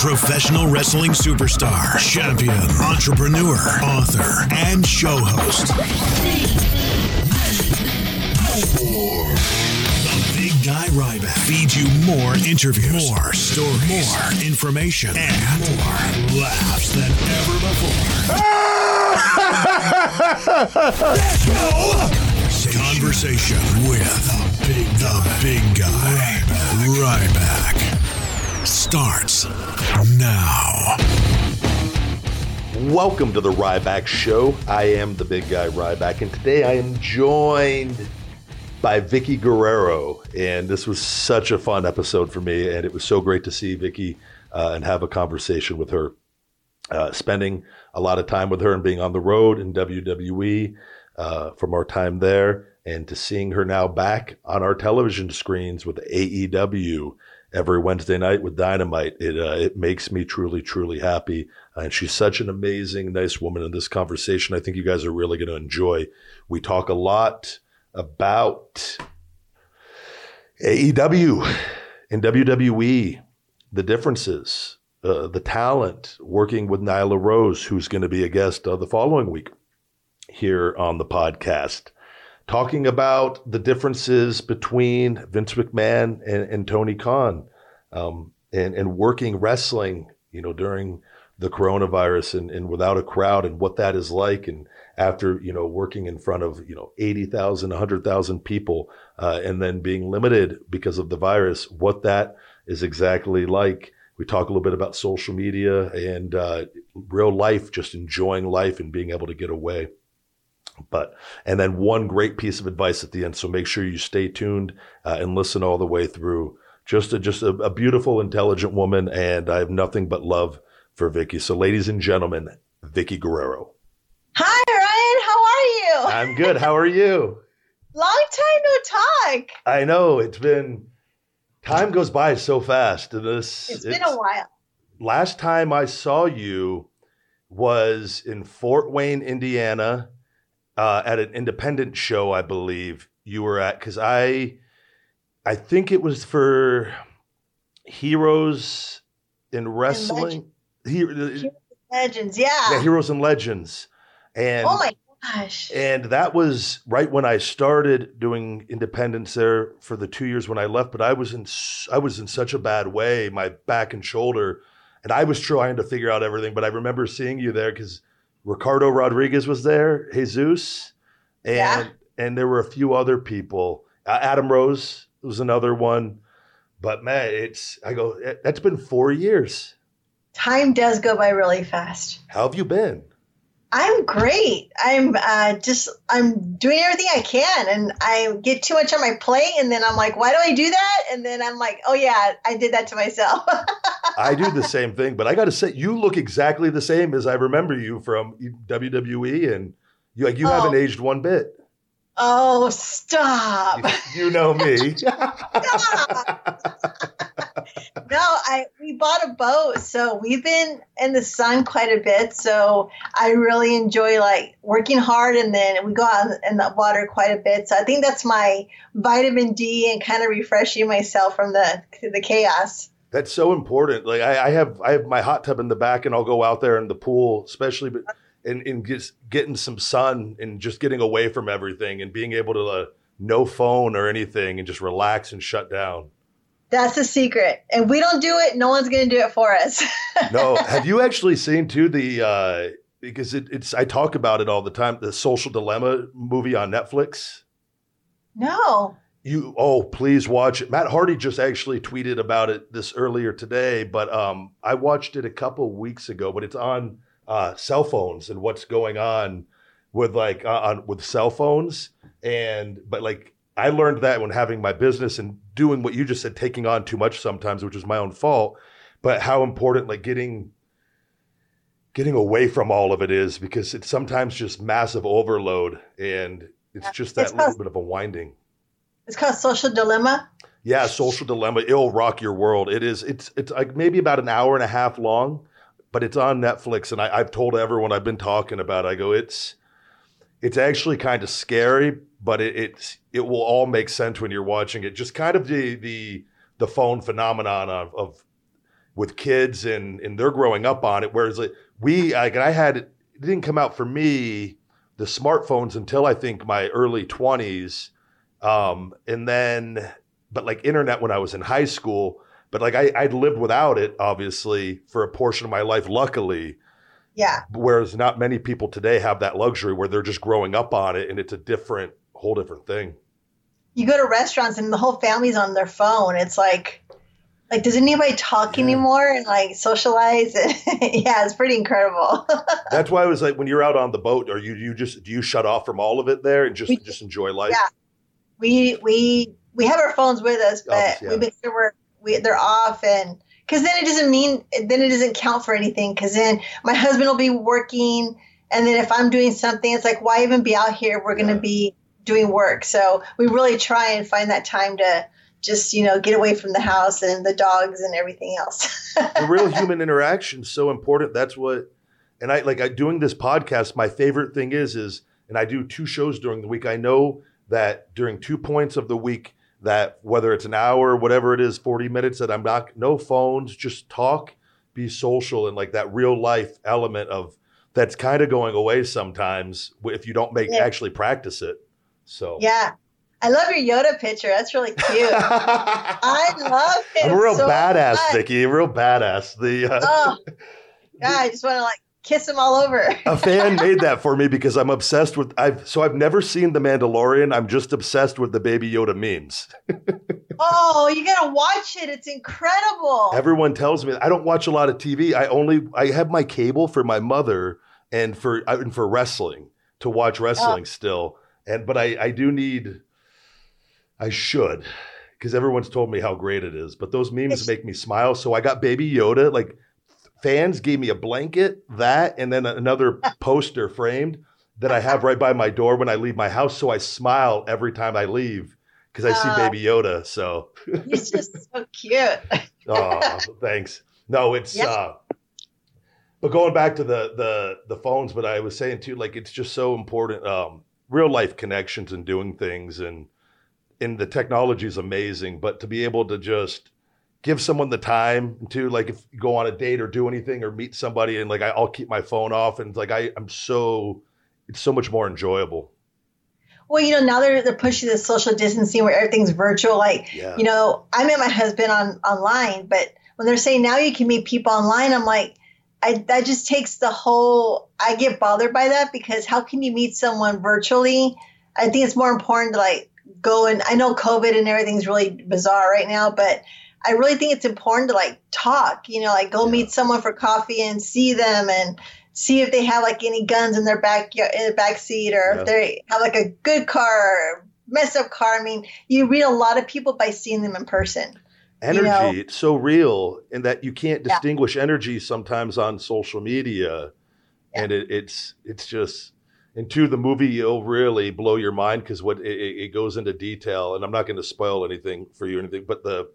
Professional wrestling superstar, champion, entrepreneur, author, and show host. The Big Guy Ryback feeds you more interviews, more stories, more information, and more laughs than ever before. Let's go! Conversation with the big, the big guy, Ryback, starts now. Welcome to the Ryback Show. I am the big guy Ryback, and today I am joined by Vickie Guerrero. And this was such a fun episode for me, and it was so great to see Vickie uh, and have a conversation with her. Uh, spending a lot of time with her and being on the road in WWE uh, from our time there, and to seeing her now back on our television screens with AEW every Wednesday night with Dynamite. It uh, it makes me truly truly happy, and she's such an amazing, nice woman. In this conversation, I think you guys are really going to enjoy. We talk a lot about AEW and WWE, the differences, uh, the talent, working with Nyla Rose, who's going to be a guest uh, the following week here on the podcast talking about the differences between Vince McMahon and, and Tony Khan, um, and, and working wrestling, you know, during the coronavirus and, and without a crowd and what that is like. And after, you know, working in front of, you know, 80,000, 100,000 people, uh, and then being limited because of the virus, what that is exactly like. We talk a little bit about social media and uh, real life, just enjoying life and being able to get away. But and then one great piece of advice at the end. So make sure you stay tuned uh, and listen all the way through. Just a, just a, a, beautiful, intelligent woman, and I have nothing but love for Vickie. So, ladies and gentlemen, Vickie Guerrero. Hi, Ryan. How are you? I'm good. How are you? Long time no talk. I know it's been. Time goes by so fast. This it's, it's been a while. Last time I saw you was in Fort Wayne, Indiana uh, at an independent show, I believe you were at, because I, I think it was for Heroes in Wrestling. Legends. He, Legends, yeah. Yeah, Heroes and Legends. And oh my gosh. And that was right when I started doing independence there for the two years when I left. But I was in I was in such a bad way, my back and shoulder, and I was trying to figure out everything. But I remember seeing you there because Ricardo Rodriguez was there, Jesus, and yeah. and there were a few other people. Uh, Adam Rose was another one, but man, it's I go that's been four years. Time does go by really fast. How have you been? I'm great. I'm uh, just I'm doing everything I can, and I get too much on my plate, and then I'm like, why do I do that? And then I'm like, oh yeah, I did that to myself. I do the same thing, but I got to say, you look exactly the same as I remember you from WWE, and you like you oh. haven't aged one bit. Oh, stop! You, you know me. no, I we bought a boat, so we've been in the sun quite a bit. So I really enjoy like working hard, and then we go out in the water quite a bit. So I think that's my vitamin D and kind of refreshing myself from the the chaos. That's so important. Like I, I have I have my hot tub in the back, and I'll go out there in the pool, especially but and, and just getting some sun and just getting away from everything and being able to uh, no phone or anything and just relax and shut down. That's the secret. And we don't do it, no one's going to do it for us. no. Have you actually seen too the uh because it, it's I talk about it all the time, the social dilemma movie on Netflix? No. You oh, please watch it. Matt Hardy just actually tweeted about it this earlier today, but um I watched it a couple weeks ago, but it's on uh cell phones and what's going on with like uh, on with cell phones and but like I learned that when having my business and doing what you just said, taking on too much sometimes, which is my own fault. But how important like getting getting away from all of it is because it's sometimes just massive overload and it's just that it's little bit of a winding. It's called social dilemma. Yeah, social dilemma. It'll rock your world. It is. It's it's like maybe about an hour and a half long, but it's on Netflix. And I, I've told everyone I've been talking about. I go, it's it's actually kind of scary, but it, it it will all make sense when you're watching it. Just kind of the the the phone phenomenon of, of with kids and and they're growing up on it. Whereas like we, like I had it didn't come out for me the smartphones until I think my early twenties, um, and then but like internet when I was in high school. But like I, I'd lived without it, obviously, for a portion of my life, luckily. Yeah. Whereas not many people today have that luxury where they're just growing up on it and it's a different, whole different thing. You go to restaurants and the whole family's on their phone. It's like, like, does anybody talk Yeah. anymore and like socialize? yeah, it's pretty incredible. That's why I was like, when you're out on the boat, are you you just do you shut off from all of it there and just We- just enjoy life? Yeah. we we we have our phones with us, but yeah. we make sure we're we, they're off and because then it doesn't mean then it doesn't count for anything because then my husband will be working and then if I'm doing something, it's like why even be out here? We're going to be doing work, so we really try and find that time to just you know get away from the house and the dogs and everything else. the real human interaction is so important. That's what, and I like I doing this podcast. My favorite thing is is, and I do two shows during the week. I know that during two points of the week, that whether it's an hour, whatever it is, forty minutes, that I'm not no phones, just talk, be social, and like that real life element of that's kind of going away sometimes if you don't make Yeah. actually practice it. So yeah, I love your Yoda picture. That's really cute. I love it. I'm a real so badass, much. Vickie. Real badass. The uh, Oh, God, I just want to like kiss him all over. a fan made that for me because I'm obsessed with I've so I've never seen The Mandalorian. I'm just obsessed with the Baby Yoda memes. oh, you gotta watch it. It's incredible. Everyone tells me I don't watch a lot of TV. I only I have my cable for my mother and for uh, and for wrestling to watch wrestling still. And but I I do need I should because everyone's told me how great it is. But those memes It's- make me smile. So I got Baby Yoda. Like fans gave me a blanket, that, and then another poster framed that I have right by my door when I leave my house. So I smile every time I leave because I see. Baby Yoda. So He's just so cute. oh, thanks. No, it's uh but going back to the the the phones, but I was saying too, like it's just so important, um, real life connections and doing things and and the technology is amazing, but to be able to just give someone the time to like if you go on a date or do anything or meet somebody and like I, I'll keep my phone off and like I, I'm so it's so much more enjoyable. Well, you know, now they're they're pushing this social distancing where everything's virtual. Like, Yeah. you know, I met my husband on online, but when they're saying now you can meet people online, I'm like, I that just takes the whole. I get bothered by that because how can you meet someone virtually? I think it's more important to like go and I know COVID and everything's really bizarre right now, but I really think it's important to like talk. You know, like go meet someone for coffee and see them and see if they have like any guns in their back in the back seat or Yeah. if they have like a good car or messed up car. I mean, you read a lot of people by seeing them in person. Energy you know- it's so real in that you can't Yeah. distinguish energy sometimes on social media Yeah. and it, it's it's just and two the movie you'll really blow your mind because what it, it goes into detail and i'm not going to spoil anything for you or anything but the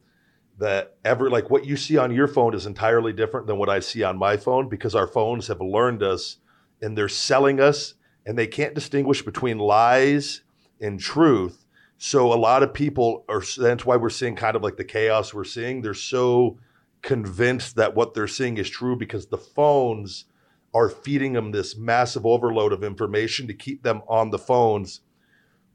that ever like what you see on your phone is entirely different than what i see on my phone because our phones have learned us and they're selling us and they can't distinguish between lies and truth so a lot of people are that's why we're seeing kind of like the chaos we're seeing. They're so convinced that what they're seeing is true because the phones are feeding them this massive overload of information to keep them on the phones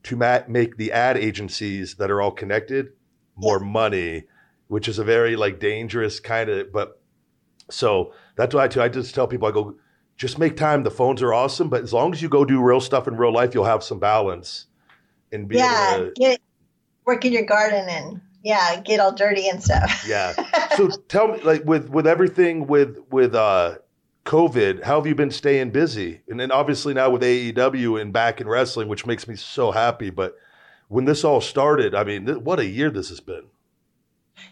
to ma- make the ad agencies that are all connected more money which is a very like dangerous kind of but so that's why I, too, I just tell people i go just make time. The phones are awesome but as long as you go do real stuff in real life you'll have some balance and be yeah, able to get work in your garden and yeah, get all dirty and stuff. yeah so tell me like with with everything with with uh covid how have you been staying busy and then obviously now with aew and back in wrestling which makes me so happy but when this all started i mean th- what a year this has been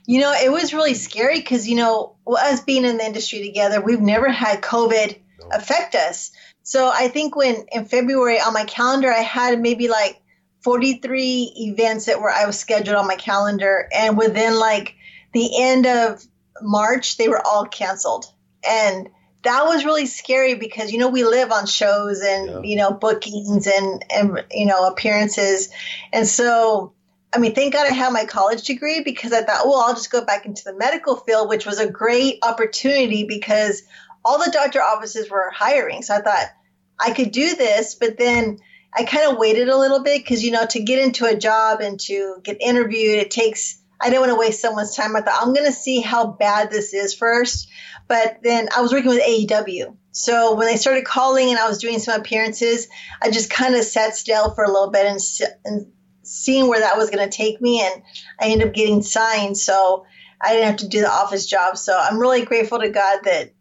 You know, it was really scary because, you know, us being in the industry together, we've never had COVID No. affect us. So I think when in February on my calendar, I had maybe like 43 events that were I was scheduled on my calendar. And within like the end of March, they were all canceled. And that was really scary because, you know, we live on shows and, Yeah. you know, bookings and, and, you know, appearances. And so I mean, thank God I have my college degree because I thought, well, I'll just go back into the medical field, which was a great opportunity because all the doctor offices were hiring. So I thought I could do this, but then I kind of waited a little bit because, you know, to get into a job and to get interviewed, it takes, I didn't want to waste someone's time. I thought, I'm going to see how bad this is first. But then I was working with AEW. So when they started calling and I was doing some appearances, I just kind of sat still for a little bit and, and seeing where that was going to take me. And I ended up getting signed. So I didn't have to do the office job. So I'm really grateful to God that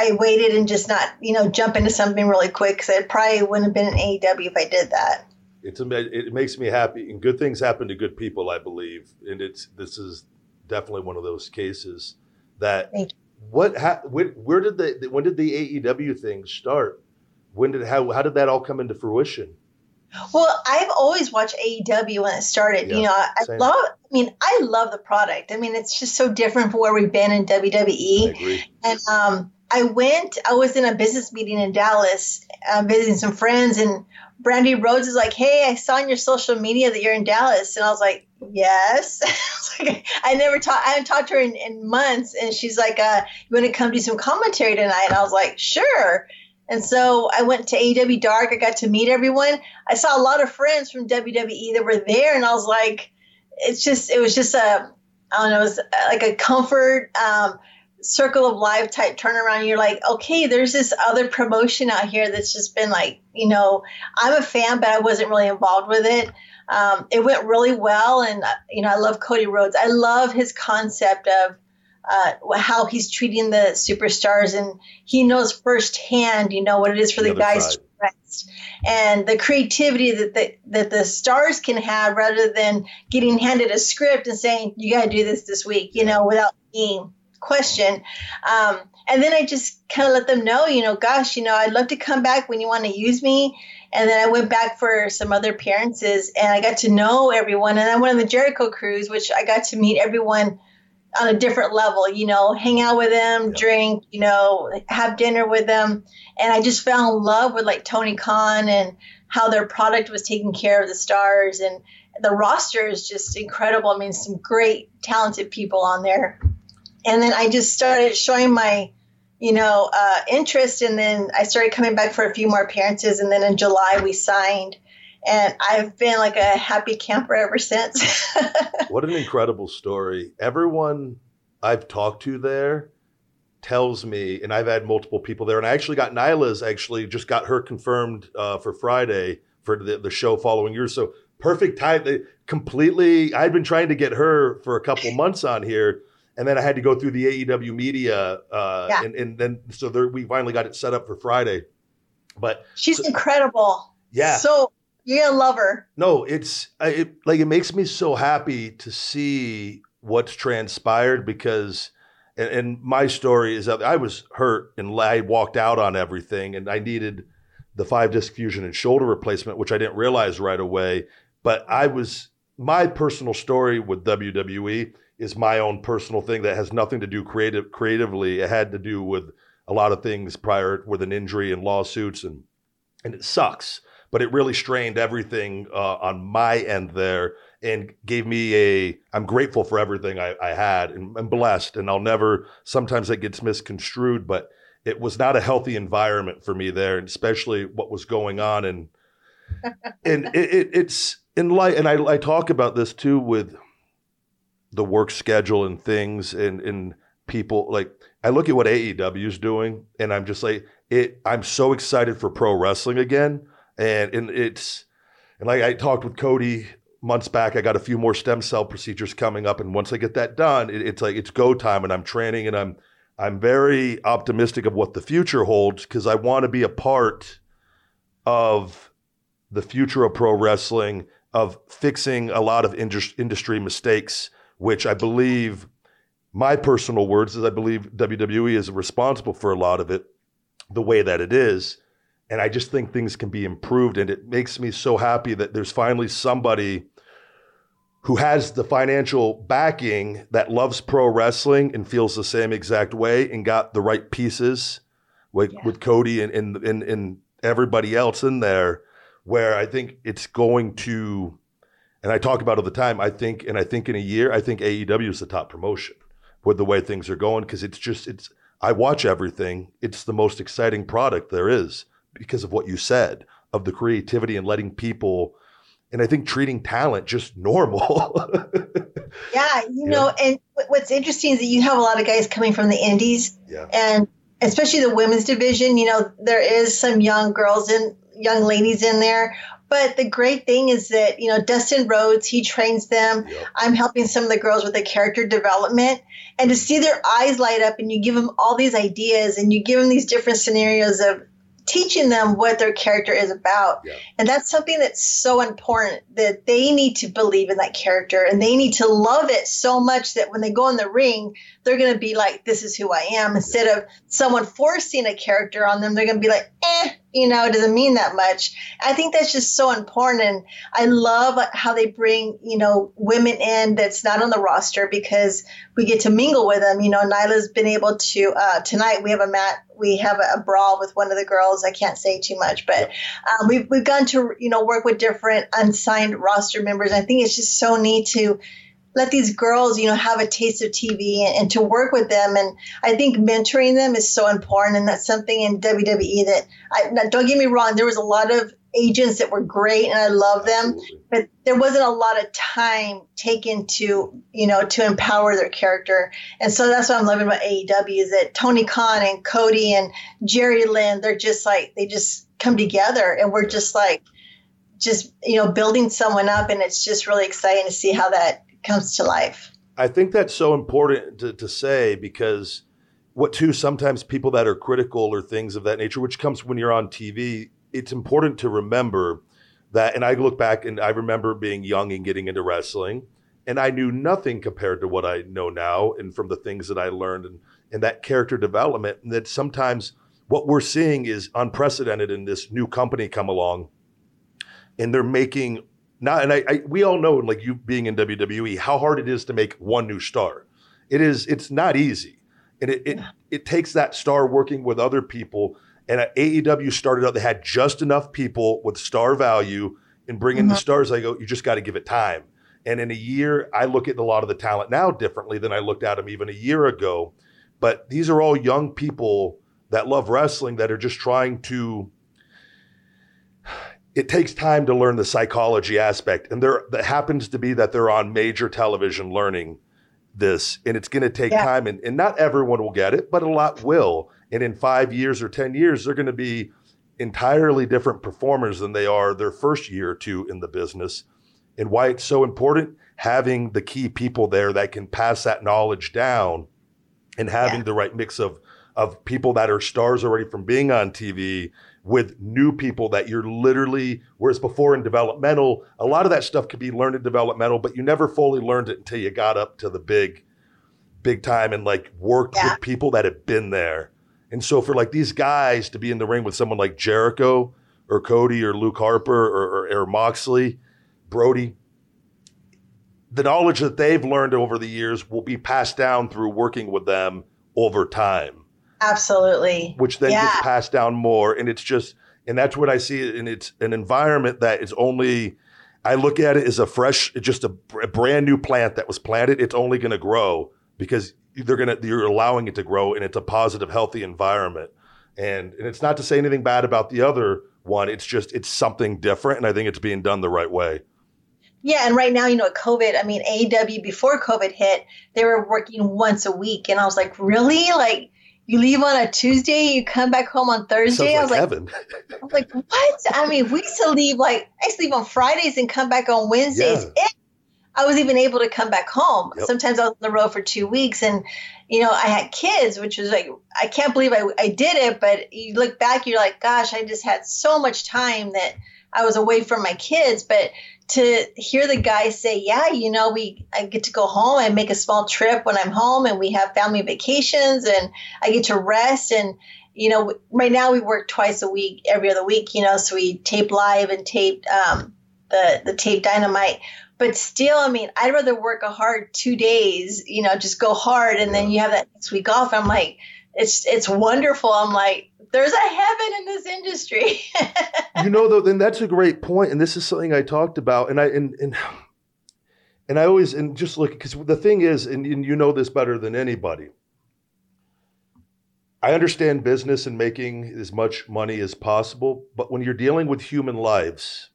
I waited and just not, you know, jump into something really quick because I probably wouldn't have been in AEW if I did that. It's it makes me happy, and good things happen to good people, I believe. And it's this is definitely one of those cases that what ha, where, where did the when did the AEW thing start? When did how how did that all come into fruition? Well, I've always watched AEW when it started. Yeah, you know, I same. love. I mean, I love the product. I mean, it's just so different from where we've been in WWE. And um, I went, I was in a business meeting in Dallas, uh, visiting some friends, and Brandi Rhodes is like, Hey, I saw on your social media that you're in Dallas. And I was like, Yes. I, like, I never talked, I haven't talked to her in, in months. And she's like, uh, You want to come do some commentary tonight? And I was like, Sure. And so I went to AEW Dark. I got to meet everyone. I saw a lot of friends from WWE that were there. And I was like, It's just, it was just a, I don't know, it was like a comfort. Um, circle of life type turnaround you're like okay there's this other promotion out here that's just been like you know i'm a fan but i wasn't really involved with it. Um, it went really well and uh, you know i love cody rhodes. I love his concept of uh, how he's treating the superstars and he knows firsthand you know what it is for the, the guys to rest and the creativity that the, that the stars can have rather than getting handed a script and saying you got to do this this week you know without being question. Um, and then I just kind of let them know, you know, gosh, you know, I'd love to come back when you want to use me. And then I went back for some other appearances and I got to know everyone. And I went on the Jericho cruise, which I got to meet everyone on a different level, you know, hang out with them, drink, you know, have dinner with them. And I just fell in love with like Tony Khan and how their product was taking care of the stars. And the roster is just incredible. I mean, some great, talented people on there and then I just started showing my, you know, uh, interest, and then I started coming back for a few more appearances, and then in July we signed, and I've been like a happy camper ever since. what an incredible story! Everyone I've talked to there tells me, and I've had multiple people there, and I actually got Nyla's actually just got her confirmed uh, for Friday for the, the show following yours. So perfect time. They completely. I've been trying to get her for a couple months on here and then I had to go through the AEW media, uh, yeah. and, and then so there, we finally got it set up for Friday. But she's so, incredible. Yeah. So you're gonna love her. No, it's it, like it makes me so happy to see what's transpired because, and, and my story is that I was hurt and I walked out on everything, and I needed the five disc fusion and shoulder replacement, which I didn't realize right away. But I was my personal story with WWE is my own personal thing that has nothing to do creative creatively. It had to do with a lot of things prior with an injury and lawsuits and and it sucks. But it really strained everything uh, on my end there and gave me a I'm grateful for everything I, I had and I'm blessed and I'll never sometimes that gets misconstrued, but it was not a healthy environment for me there, and especially what was going on and and it, it, it's in light and I, I talk about this too with the work schedule and things and and people like I look at what AEW is doing and I'm just like it I'm so excited for pro wrestling again. And and it's and like I talked with Cody months back I got a few more stem cell procedures coming up. And once I get that done it, it's like it's go time and I'm training and I'm I'm very optimistic of what the future holds because I want to be a part of the future of pro wrestling of fixing a lot of industry mistakes which I believe, my personal words is I believe WWE is responsible for a lot of it the way that it is. And I just think things can be improved. And it makes me so happy that there's finally somebody who has the financial backing that loves pro wrestling and feels the same exact way and got the right pieces with, yeah. with Cody and, and, and, and everybody else in there, where I think it's going to and I talk about all the time. I think, and I think in a year, I think AEW is the top promotion with the way things are going because it's just it's. I watch everything. It's the most exciting product there is because of what you said of the creativity and letting people and I think treating talent just normal. yeah, you know, and what's interesting is that you have a lot of guys coming from the indies, yeah. and especially the women's division. You know, there is some young girls and young ladies in there. But the great thing is that, you know, Dustin Rhodes, he trains them. Yep. I'm helping some of the girls with the character development. And to see their eyes light up and you give them all these ideas and you give them these different scenarios of teaching them what their character is about. Yeah. And that's something that's so important that they need to believe in that character and they need to love it so much that when they go in the ring, they're going to be like, this is who I am. Instead yeah. of someone forcing a character on them, they're going to be like, eh, you know, it doesn't mean that much. I think that's just so important. And I love how they bring, you know, women in that's not on the roster because we get to mingle with them. You know, Nyla's been able to, uh, tonight we have a mat, we have a, brawl with one of the girls. I can't say too much, but um, we've, we've gone to, you know, work with different unsigned roster members. I think it's just so neat to, let these girls, you know, have a taste of TV and, and, to work with them. And I think mentoring them is so important. And that's something in WWE that I, don't get me wrong, there was a lot of agents that were great and I love them, but there wasn't a lot of time taken to, you know, to empower their character. And so that's what I'm loving about AEW is that Tony Khan and Cody and Jerry Lynn, they're just like, they just come together and we're just like, just, you know, building someone up. And it's just really exciting to see how that comes to life. I think that's so important to, to say because what too sometimes people that are critical or things of that nature, which comes when you're on TV, it's important to remember that. And I look back and I remember being young and getting into wrestling, and I knew nothing compared to what I know now, and from the things that I learned and, and that character development. And that sometimes what we're seeing is unprecedented in this new company come along, and they're making not and I, I, we all know like you being in WWE how hard it is to make one new star. It is it's not easy. And it it, it takes that star working with other people. And at AEW started out, they had just enough people with star value and bringing mm-hmm. the stars. I go, you just got to give it time. And in a year, I look at a lot of the talent now differently than I looked at them even a year ago. But these are all young people that love wrestling that are just trying to it takes time to learn the psychology aspect. And there that happens to be that they're on major television learning this, and it's going to take yeah. time. And, and not everyone will get it, but a lot will. And in five years or 10 years, they're going to be entirely different performers than they are their first year or two in the business. And why it's so important having the key people there that can pass that knowledge down and having yeah. the right mix of of people that are stars already from being on TV with new people that you're literally whereas before in developmental a lot of that stuff could be learned in developmental but you never fully learned it until you got up to the big big time and like worked yeah. with people that had been there and so for like these guys to be in the ring with someone like jericho or cody or luke harper or, or, moxley Brodie the knowledge that they've learned over the years will be passed down through working with them over time Absolutely. Which then yeah. gets passed down more. And it's just, and that's what I see. And it's an environment that is only, I look at it as a fresh, just a, a brand new plant that was planted. It's only going to grow because they're going to, you're allowing it to grow and it's a positive, healthy environment. And, and it's not to say anything bad about the other one. It's just, it's something different. And I think it's being done the right way. Yeah, and right now, you know, COVID, I mean, AEW before COVID hit, they were working once a week. And I was like, really? Like, you leave on a Tuesday, you come back home on Thursday. I was like, heaven. I was like, what? I mean, we used to leave like I used to leave on Fridays and come back on Wednesdays. Yeah. I was even able to come back home. Yep. Sometimes I was on the road for two weeks, and you know, I had kids, which was like I can't believe I, I did it. But you look back, you're like, gosh, I just had so much time that I was away from my kids. But to hear the guy say, "Yeah, you know, we I get to go home and make a small trip when I'm home, and we have family vacations, and I get to rest." And you know, right now we work twice a week, every other week. You know, so we tape live and tape um, the the tape dynamite. But still, I mean, I'd rather work a hard two days. You know, just go hard, and then you have that next week off. I'm like, it's it's wonderful. I'm like, there's a heaven in this industry. you know, though, then that's a great point, and this is something I talked about, and I and and and I always and just look because the thing is, and, and you know this better than anybody. I understand business and making as much money as possible, but when you're dealing with human lives,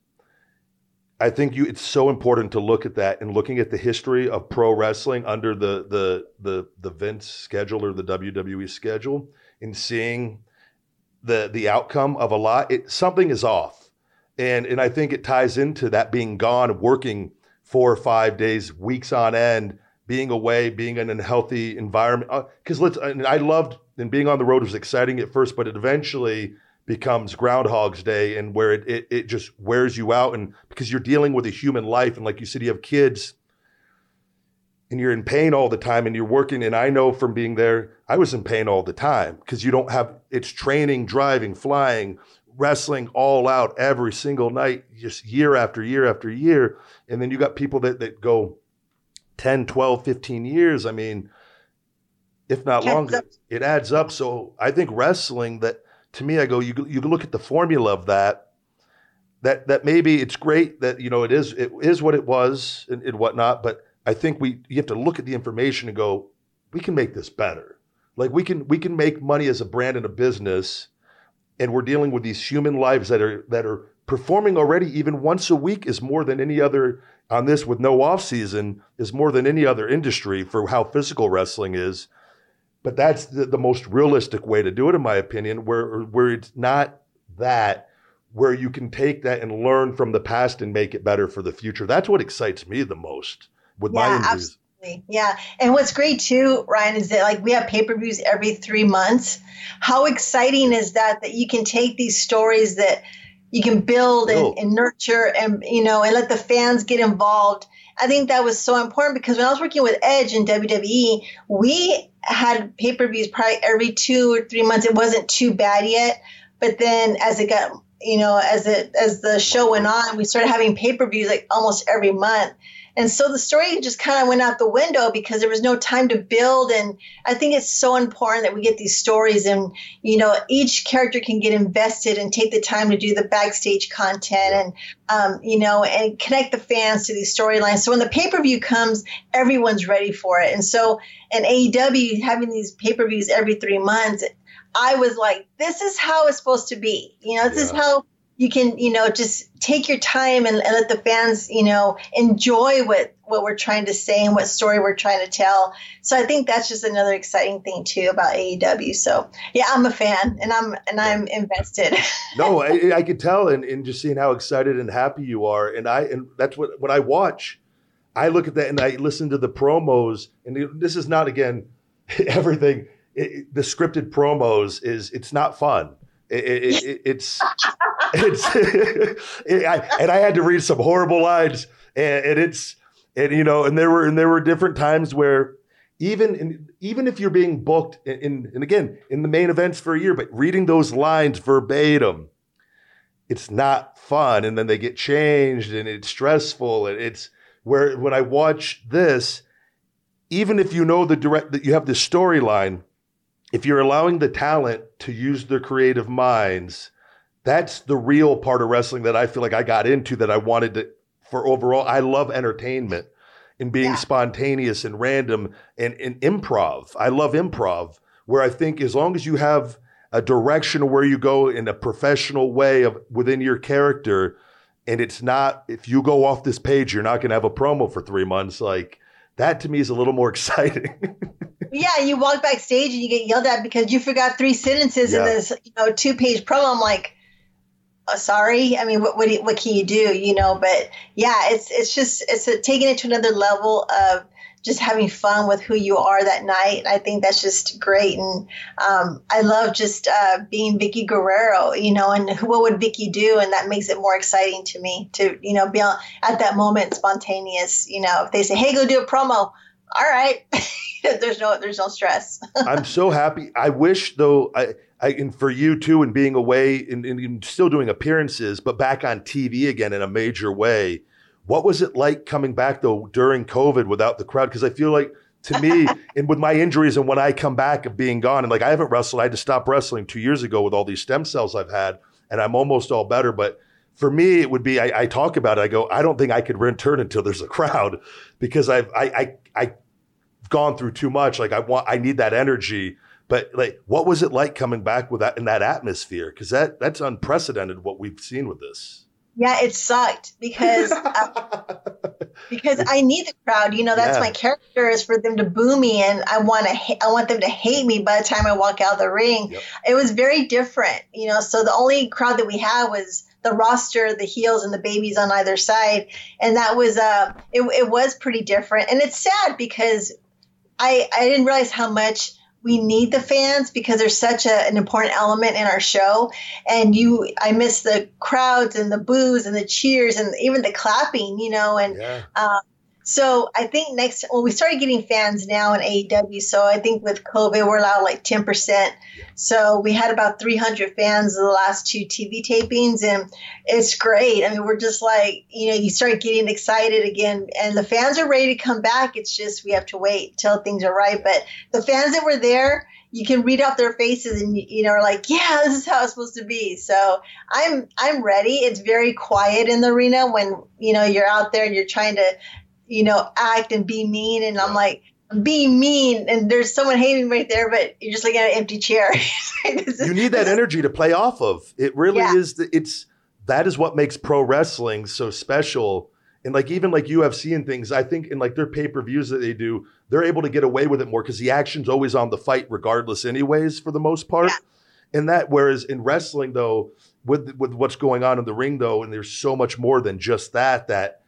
I think you it's so important to look at that and looking at the history of pro wrestling under the the the the Vince schedule or the WWE schedule and seeing the the outcome of a lot it something is off. And and I think it ties into that being gone working 4 or 5 days weeks on end being away being in a healthy environment because uh, let's and I loved and being on the road was exciting at first but it eventually becomes Groundhog's Day and where it, it, it just wears you out. And because you're dealing with a human life, and like you said, you have kids and you're in pain all the time and you're working. And I know from being there, I was in pain all the time because you don't have it's training, driving, flying, wrestling all out every single night, just year after year after year. And then you got people that, that go 10, 12, 15 years. I mean, if not longer, it adds up. So I think wrestling that to me, I go, you you look at the formula of that. That that maybe it's great that you know it is it is what it was and, and whatnot, but I think we you have to look at the information and go, we can make this better. Like we can we can make money as a brand and a business, and we're dealing with these human lives that are that are performing already even once a week is more than any other on this with no off season is more than any other industry for how physical wrestling is but that's the, the most realistic way to do it, in my opinion, where where it's not that where you can take that and learn from the past and make it better for the future. That's what excites me the most with yeah, my injuries. Absolutely. Yeah. And what's great too, Ryan, is that like we have pay-per-views every three months. How exciting is that that you can take these stories that you can build and, and nurture and you know and let the fans get involved. I think that was so important because when I was working with Edge in WWE, we had pay per views probably every two or three months. It wasn't too bad yet, but then as it got, you know, as it as the show went on, we started having pay per views like almost every month. And so the story just kind of went out the window because there was no time to build. And I think it's so important that we get these stories and, you know, each character can get invested and take the time to do the backstage content and, um, you know, and connect the fans to these storylines. So when the pay per view comes, everyone's ready for it. And so, in AEW having these pay per views every three months, I was like, this is how it's supposed to be. You know, this yeah. is how you can you know just take your time and, and, let the fans you know enjoy what what we're trying to say and what story we're trying to tell. So i think that's just another exciting thing too about aew so yeah i'm a fan and i'm and i'm invested. No I, I could tell and, and just seeing how excited and happy you are. And i and that's what when i watch i look at that and i listen to the promos. And this is not again everything. It, the scripted promos is it's not fun. It, it, it's it's it, I, and I had to read some horrible lines, and, and, it's and you know, and there were and there were different times where even in, even if you're being booked in, in and again in the main events for a year, but reading those lines verbatim, it's not fun, and then they get changed, and it's stressful, and it's where when I watch this, even if you know the direct that you have the storyline, if you're allowing the talent to use their creative minds that's the real part of wrestling that I feel like I got into that I wanted to for overall. I love entertainment and being yeah. spontaneous and random and, and improv. I love improv where I think as long as you have a direction of where you go in a professional way of within your character, and it's not if you go off this page, you're not going to have a promo for three months. Like that to me is a little more exciting. yeah, you walk backstage and you get yelled at because you forgot three sentences yeah. in this you know two page promo. I'm like, sorry. I mean, what what, what can you do? You know, but yeah, it's it's just it's a, taking it to another level of just having fun with who you are that night. I think that's just great, and um, I love just uh, being Vickie Guerrero. You know, and what would Vickie do? And that makes it more exciting to me to you know be on, at that moment spontaneous. You know, if they say, "Hey, go do a promo," all right. there's no there's no stress. I'm so happy. I wish though I I, and for you too, and being away and, and, still doing appearances, but back on TV again in a major way. What was it like coming back though during COVID without the crowd? Because I feel like to me, and with my injuries and when I come back of being gone, and like I haven't wrestled, I had to stop wrestling two years ago with all these stem cells I've had, and I'm almost all better. But for me, it would be I, I, talk about it. I go, I don't think I could return until there's a crowd because I've I, I I've gone through too much. Like I want I need that energy. But like, what was it like coming back with that in that atmosphere? Because that that's unprecedented what we've seen with this. Yeah, it sucked because uh, because I need the crowd. You know, that's yeah. my character is for them to boo me, and I want to ha- I want them to hate me by the time I walk out the ring. Yep. It was very different, you know. So the only crowd that we had was the roster, the heels, and the babies on either side, and that was uh, it, it was pretty different. And it's sad because I I didn't realize how much we need the fans because they're such a, an important element in our show. And you, I miss the crowds and the boos and the cheers and even the clapping, you know. And yeah. um, so I think next, well, we started getting fans now in AEW. So I think with COVID, we're allowed like 10%. So we had about 300 fans the last two TV tapings, and it's great. I mean, we're just like, you know, you start getting excited again, and the fans are ready to come back. It's just we have to wait till things are right. But the fans that were there, you can read off their faces and you know are like yeah this is how it's supposed to be so i'm i'm ready it's very quiet in the arena when you know you're out there and you're trying to you know, act and be mean. And I'm like, be mean. And there's someone hating right there, but you're just looking at an empty chair. you need that energy to play off of. It really yeah. is. The, it's that is what makes pro wrestling so special. And like even like UFC and things, I think in like their pay per views that they do, they're able to get away with it more because the action's always on the fight, regardless, anyways, for the most part. Yeah. And that, whereas in wrestling, though, with with what's going on in the ring, though, and there's so much more than just that. That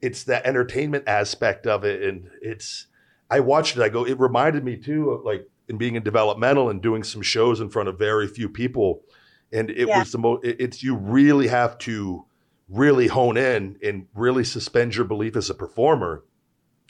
it's that entertainment aspect of it, and it's. I watched it. I go. It reminded me too of like in being in developmental and doing some shows in front of very few people, and it yeah. was the most. It, it's you really have to really hone in and really suspend your belief as a performer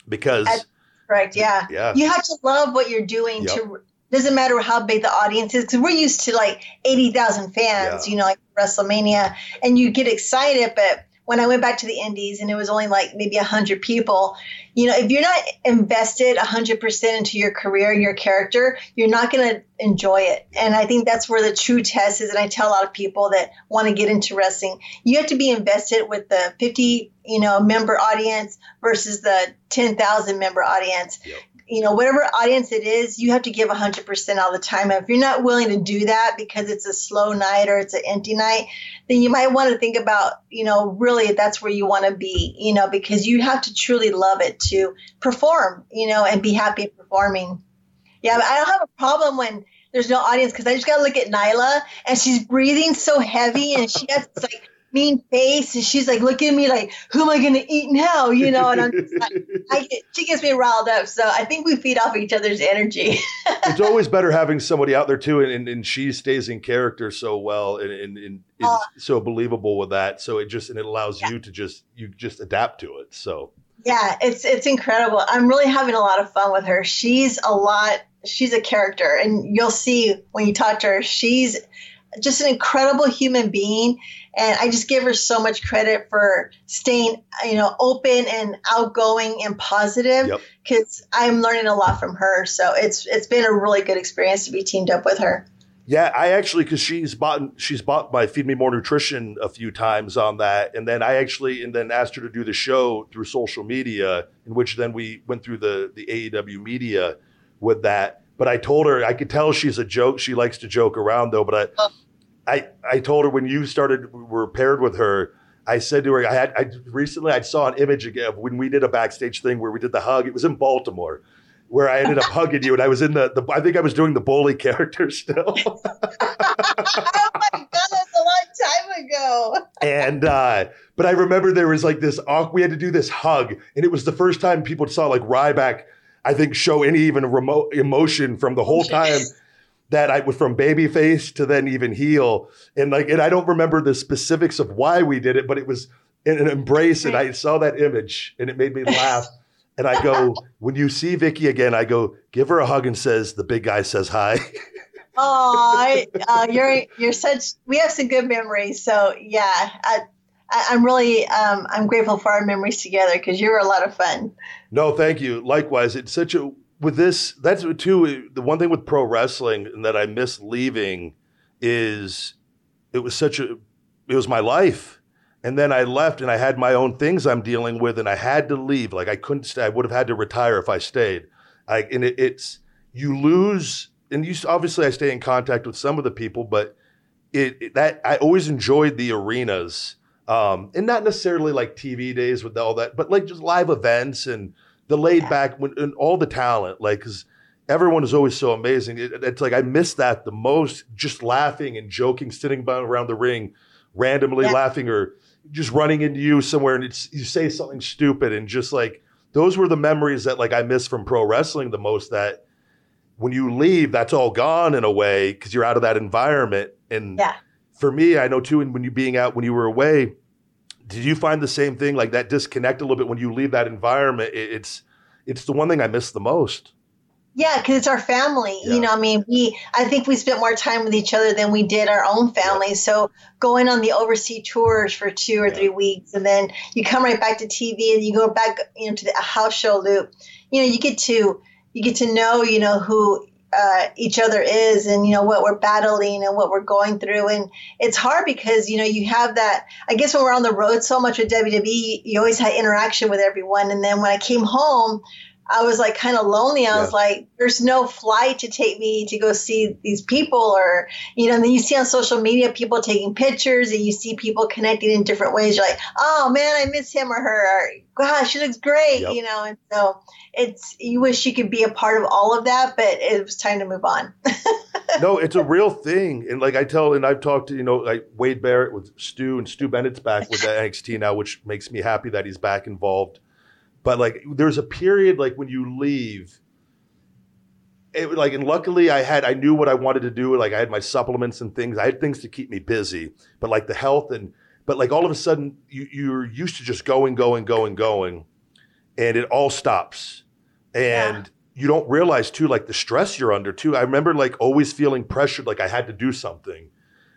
because. That's correct. Yeah. Yeah. You have to love what you're doing yep. to doesn't matter how big the audience is because we're used to like 80,000 fans, yeah. you know, like WrestleMania, and you get excited, but when I went back to the Indies and it was only like maybe 100 people, you know, if you're not invested 100% into your career, and your character, you're not going to enjoy it. And I think that's where the true test is. And I tell a lot of people that want to get into wrestling, you have to be invested with the 50, you know, member audience versus the 10,000 member audience. Yep you know, whatever audience it is, you have to give 100% all the time. And if you're not willing to do that because it's a slow night or it's an empty night, then you might want to think about, you know, really that's where you want to be, you know, because you have to truly love it to perform, you know, and be happy performing. Yeah, I don't have a problem when there's no audience because I just got to look at Nyla and she's breathing so heavy and she has like mean face and she's like looking at me like who am i going to eat now you know? And i'm just like I get, she gets me riled up so i think we feed off each other's energy. It's always better having somebody out there too and, and, and she stays in character so well and, and, and is uh, so believable with that so it just and it allows yeah. you to just you just adapt to it so. Yeah it's it's incredible. I'm really having a lot of fun with her. She's a lot she's a character and you'll see when you talk to her she's just an incredible human being and I just give her so much credit for staying, you know, open and outgoing and positive because yep. I'm learning a lot from her. So it's it's been a really good experience to be teamed up with her. Yeah, I actually because she's bought she's bought my Feed Me More Nutrition a few times on that, and then I actually and then asked her to do the show through social media, in which then we went through the the AEW media with that. But I told her I could tell she's a joke. She likes to joke around though. But I, oh. I I told her when you started were paired with her. I said to her, I had I recently I saw an image again when we did a backstage thing where we did the hug. It was in Baltimore, where I ended up hugging you, and I was in the, the I think I was doing the bully character still. oh my god, that's a long time ago. and uh, but I remember there was like this. Awkward, we had to do this hug, and it was the first time people saw like Ryback. I think show any even remote emotion from the whole time that I was from babyface to then even heel. And like, and I don't remember the specifics of why we did it, but it was in an embrace. And I saw that image and it made me laugh. And I go, when you see Vickie again, I go, give her a hug and says, the big guy says hi. oh, uh, you're, you're such, we have some good memories. So yeah, I, I'm really, um, I'm grateful for our memories together because you were a lot of fun. No, thank you. Likewise, it's such a with this, that's too the one thing with pro wrestling and that I miss leaving is it was such a it was my life. And then I left and I had my own things I'm dealing with and I had to leave. Like I couldn't stay. I would have had to retire if I stayed. I, and it, it's, you lose, and you obviously I stay in contact with some of the people, but it, it that I always enjoyed the arenas. Um, and not necessarily like TV days with all that, but like just live events and the laid back when, and all the talent. Like, because everyone is always so amazing. It, it's like I miss that the most, just laughing and joking, sitting by around the ring, randomly yeah. laughing or just running into you somewhere and it's you say something stupid and just like those were the memories that like I miss from pro wrestling the most that when you leave that's all gone in a way because you're out of that environment and yeah. for me I know too and when you being out when you were away did you find the same thing like that disconnect a little bit when you leave that environment it's it's the one thing I miss the most yeah, because it's our family. Yeah. You know, I mean, we I think we spent more time with each other than we did our own family. Yeah. So going on the overseas tours for two or yeah. three weeks, and then you come right back to TV, and you go back, you know, to the house show loop. You know, you get to you get to know, you know, who uh, each other is, and you know what we're battling and what we're going through, and it's hard because you know you have that. I guess when we're on the road so much with WWE, you always had interaction with everyone, and then when I came home I was like kind of lonely. I yeah. was like, there's no flight to take me to go see these people, or, you know, and then you see on social media people taking pictures and you see people connecting in different ways. You're like, oh man, I miss him or her, or gosh, she looks great, yep. you know, and so it's, you wish you could be a part of all of that, but it was time to move on. no, it's a real thing. And like I tell, and I've talked to, you know, like Wade Barrett with Stu, and Stu Bennett's back with the NXT now, which makes me happy that he's back involved but like there's a period like when you leave, it like and luckily I had I knew what I wanted to do. Like I had my supplements and things. I had things to keep me busy. But like the health and but like all of a sudden you you're used to just going, going, going, going, and it all stops. And yeah. you don't realize too, like the stress you're under too. I remember like always feeling pressured, like I had to do something.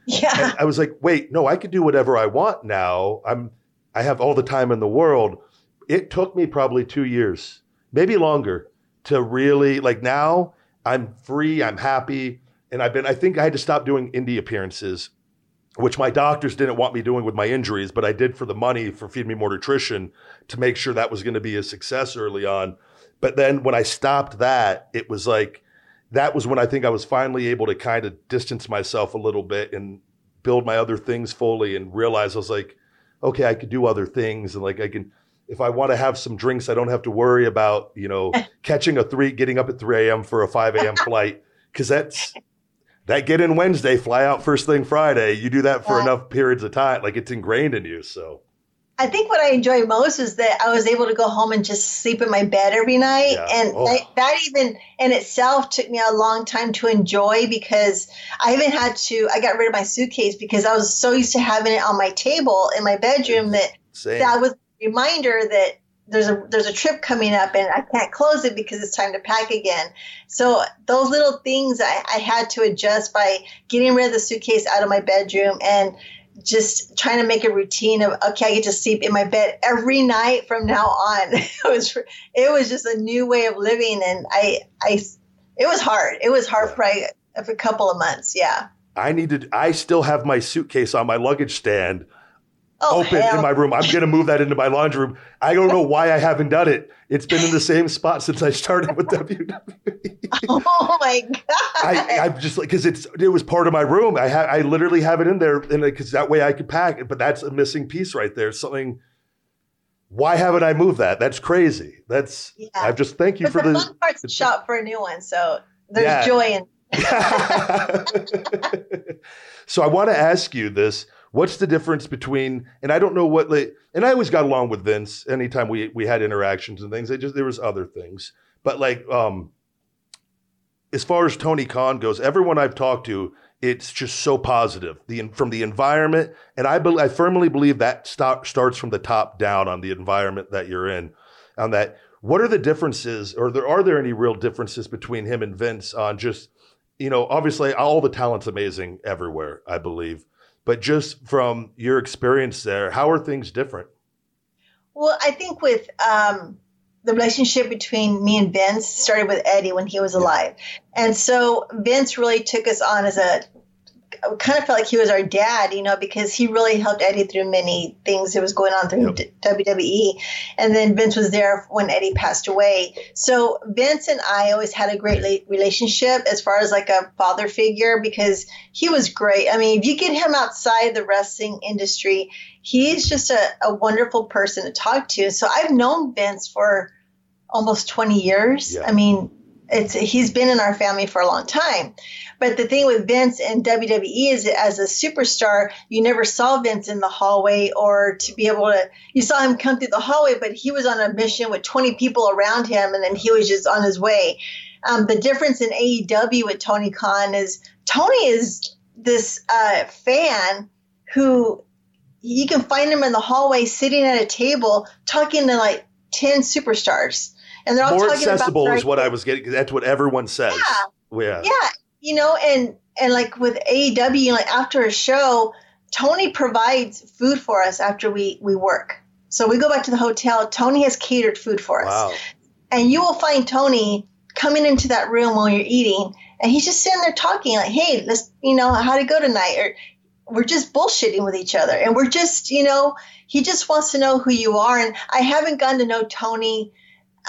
Yeah. And I was like, wait, no, I could do whatever I want now. I'm I have all the time in the world it took me probably two years, maybe longer, to really like now I'm free, I'm happy. And I've been, I think I had to stop doing indie appearances, which my doctors didn't want me doing with my injuries, but I did for the money for Feed Me More Nutrition to make sure that was going to be a success early on. But then when I stopped that, it was like, that was when I think I was finally able to kind of distance myself a little bit and build my other things fully and realize I was like, okay, I could do other things and like I can if I want to have some drinks, I don't have to worry about, you know, catching a three, getting up at 3 a.m. for a 5 a.m. flight. Cause that's that get in Wednesday, fly out first thing Friday. You do that for yeah. enough periods of time. Like it's ingrained in you. So I think what I enjoy most is that I was able to go home and just sleep in my bed every night. Yeah. And oh. that, that, even in itself took me a long time to enjoy because I even had to, I got rid of my suitcase because I was so used to having it on my table in my bedroom that Same. that was reminder that there's a there's a trip coming up and I can't close it because it's time to pack again. So those little things I, I had to adjust by getting rid of the suitcase out of my bedroom and just trying to make a routine of okay, I get to sleep in my bed every night from now on. It was it was just a new way of living, and I I it was hard. It was hard for, I, for a couple of months. Yeah. I needed. I still have my suitcase on my luggage stand oh, open hell. in my room. I'm going to move that into my laundry room. I don't know why I haven't done it. It's been in the same spot since I started with WWE. Oh my god! I, I'm just like because it's it was part of my room. I have I literally have it in there, and because that way I could pack it. But that's a missing piece right there. Something. Why haven't I moved that? That's crazy. That's yeah. I just thank you but for the, the fun part's to shop for a new one. So there's yeah. joy in. so I want to ask you this What's the difference between? And I don't know what. Like, and I always got along with Vince. Anytime we we had interactions and things, I just there was other things. But like, um, as far as Tony Khan goes, everyone I've talked to, it's just so positive. The from the environment, and I be, I firmly believe that stop, starts from the top down on the environment that you're in. On that, what are the differences, or there are there any real differences between him and Vince on just, you know, obviously all the talent's amazing everywhere. I believe, but just from your experience there, how are things different? Well, I think with um, the relationship between me and Vince started with Eddie when he was alive. And so Vince really took us on as a kind of felt like he was our dad, you know, because he really helped Eddie through many things that was going on through yep. WWE. And then Vince was there when Eddie passed away. So Vince and I always had a great relationship as far as like a father figure because he was great. I mean, if you get him outside the wrestling industry, he's just a, a wonderful person to talk to. So I've known Vince for almost 20 years. Yeah. I mean, it's he's been in our family for a long time. But the thing with Vince and WWE is as a superstar, you never saw Vince in the hallway or to be able to you saw him come through the hallway, but he was on a mission with 20 people around him and then he was just on his way. Um, the difference in AEW with Tony Khan is Tony is this uh, fan who you can find him in the hallway sitting at a table talking to like 10 superstars and they're all more accessible is what I was getting. That's what everyone says. Yeah. yeah, yeah. You know, and and like with AEW, like after a show, Tony provides food for us after we we work. So we go back to the hotel. Tony has catered food for us, wow. and you will find Tony coming into that room while you're eating, and he's just sitting there talking like, "Hey, let's you know how to go tonight," or we're just bullshitting with each other, and we're just you know he just wants to know who you are. And I haven't gotten to know Tony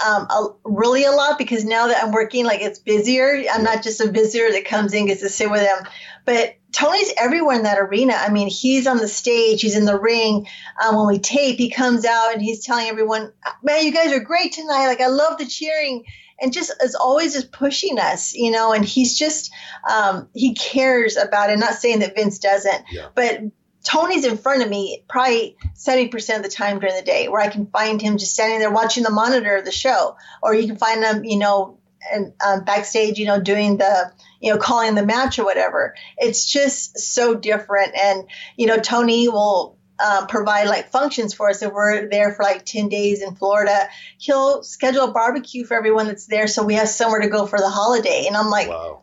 um, a, really a lot because now that I'm working, like it's busier. I'm not just a visitor that comes in, gets to sit with them. But Tony's everywhere in that arena. I mean, he's on the stage, he's in the ring. Um, when we tape, he comes out and he's telling everyone, "Man, you guys are great tonight! Like, I love the cheering." And just as always, just pushing us, you know. And he's just um, he cares about it. Not saying that Vince doesn't, yeah. but Tony's in front of me probably 70% of the time during the day where I can find him just standing there watching the monitor of the show. Or you can find him, you know, and um, backstage, you know, doing the, you know, calling the match or whatever. It's just so different. And, you know, Tony will uh, provide like functions for us. If we're there for like 10 days in Florida, he'll schedule a barbecue for everyone that's there so we have somewhere to go for the holiday. And I'm like, wow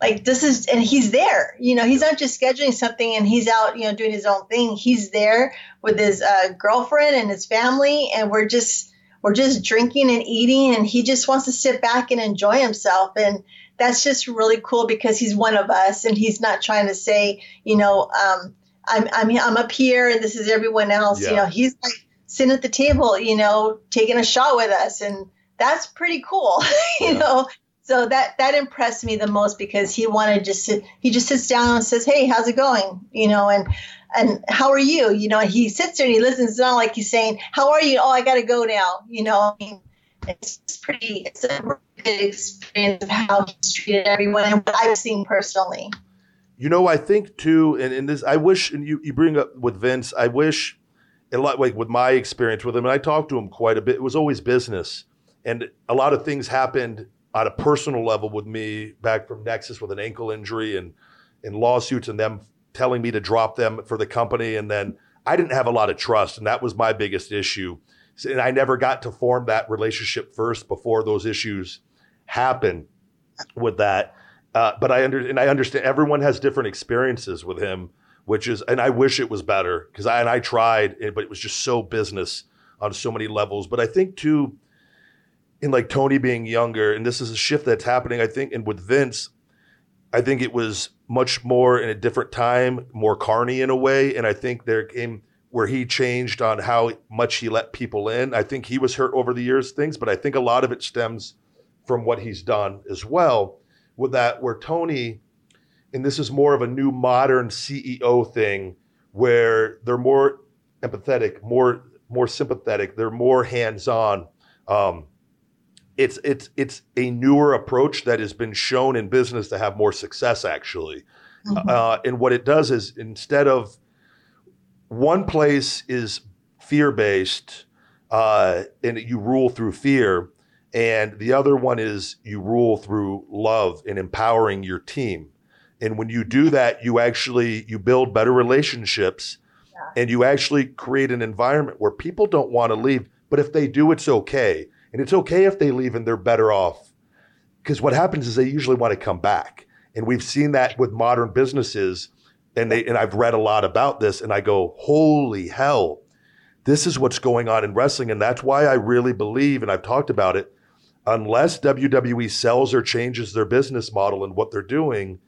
like this is and he's there you know he's not just scheduling something and he's out you know doing his own thing. He's there with his uh, girlfriend and his family and we're just we're just drinking and eating and he just wants to sit back and enjoy himself. And that's just really cool because he's one of us and he's not trying to say you know um, I'm, I'm i'm up here and this is everyone else. Yeah. you know he's like sitting at the table you know taking a shot with us and that's pretty cool you yeah. know so that that impressed me the most because he wanted just he just sits down and says, "Hey, how's it going?" You know, and and how are you? You know, he sits there and he listens. It's not like he's saying, "How are you?" Oh, I got to go now. You know, it's pretty. It's a good experience of how he's treated everyone and what I've seen personally. You know, I think too, and, and this, I wish, and you, you bring up with Vince, I wish, a lot like with my experience with him, and I talked to him quite a bit. It was always business, and a lot of things happened on a personal level with me back from Nexus with an ankle injury and in lawsuits and them telling me to drop them for the company. And then I didn't have a lot of trust, and that was my biggest issue. And I never got to form that relationship first before those issues happened with that. Uh, but I under and I understand everyone has different experiences with him, which is and I wish it was better because I and I tried, but it was just so business on so many levels. But I think too, in like Tony being younger, and this is a shift that's happening, I think, and with Vince, I think it was much more in a different time, more carny in a way. And I think there came where he changed on how much he let people in. I think he was hurt over the years, things, but I think a lot of it stems from what he's done as well. With that, where Tony, and this is more of a new modern CEO thing, where they're more empathetic, more more sympathetic, they're more hands on. Um, it's it's it's a newer approach that has been shown in business to have more success actually mm-hmm. uh, and what it does is instead of one place is fear based uh, and you rule through fear and the other one is you rule through love and empowering your team and when you do that you actually you build better relationships yeah. and you actually create an environment where people don't want to leave but if they do it's okay and it's okay if they leave and they're better off. Because what happens is they usually want to come back. And we've seen that with modern businesses. And they and I've read a lot about this, and I go, holy hell, this is what's going on in wrestling. And that's why I really believe, and I've talked about it, unless WWE sells or changes their business model and what they're doing,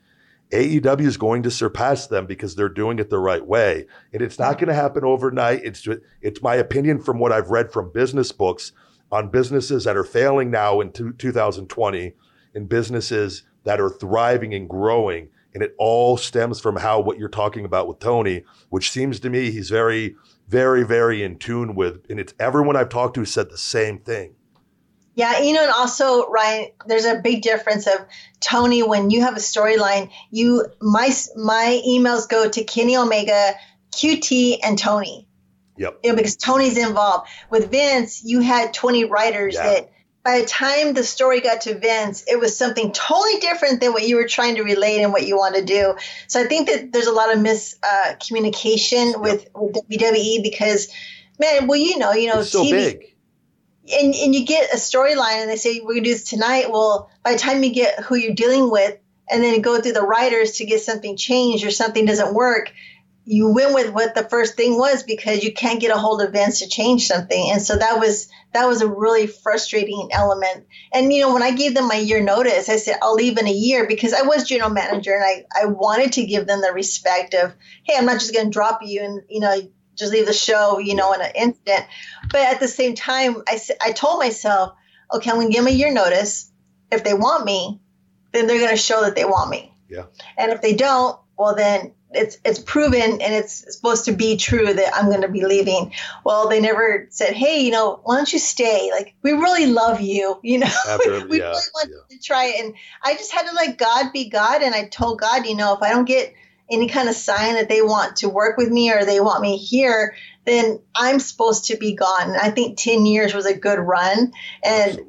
AEW is going to surpass them because they're doing it the right way. And it's not going to happen overnight. It's it's my opinion from what I've read from business books on businesses that are failing now in 2020 and businesses that are thriving and growing. And it all stems from how what you're talking about with Tony, which seems to me he's very, very, very in tune with. And it's everyone I've talked to said the same thing. Yeah, you know, and also Ryan, there's a big difference of Tony when you have a storyline. You my my emails go to Kenny Omega, QT, and Tony. Yep. You know, because Tony's involved. With Vince, you had 20 writers yeah. that by the time the story got to Vince, it was something totally different than what you were trying to relate and what you want to do. So I think that there's a lot of miscommunication uh, with, with WWE because, man, well, you know, you know, it's so TV, big and, and you get a storyline and they say we're gonna do this tonight well by the time you get who you're dealing with and then go through the writers to get something changed or something doesn't work you went with what the first thing was because you can't get a hold of Vince to change something and so that was that was a really frustrating element and you know when i gave them my year notice i said i'll leave in a year because i was general manager and i, I wanted to give them the respect of hey i'm not just going to drop you and you know just leave the show, you know, in an instant. But at the same time, I, I told myself, okay, I'm going to give them a year notice. If they want me, then they're going to show that they want me. Yeah. And if they don't, well, then it's it's proven and it's supposed to be true that I'm going to be leaving. Well, they never said, "Hey, you know, why don't you stay? Like, we really love you. You know, After, we yeah, really want yeah. to try it." And I just had to let God be God, and I told God, you know, if I don't get any kind of sign that they want to work with me or they want me here, then I'm supposed to be gone. And I think 10 years was a good run. And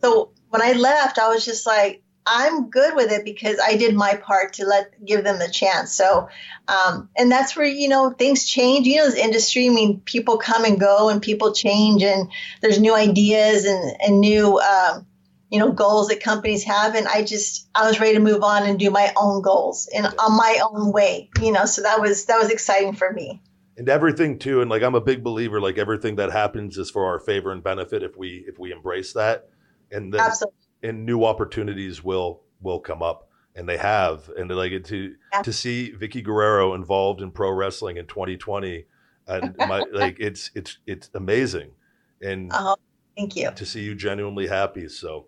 so when I left, I was just like, I'm good with it because I did my part to let give them the chance. So, um, and that's where you know things change. You know, this industry. I mean, people come and go, and people change, and there's new ideas and and new um, you know goals that companies have and i just i was ready to move on and do my own goals and on my own way you know so that was that was exciting for me and everything too and like i'm a big believer like everything that happens is for our favor and benefit if we if we embrace that and then Absolutely. And new opportunities will will come up and they have and like to yeah. to see Vickie Guerrero involved in pro wrestling in 2020 and my like it's it's it's amazing and uh-huh. thank you to see you genuinely happy so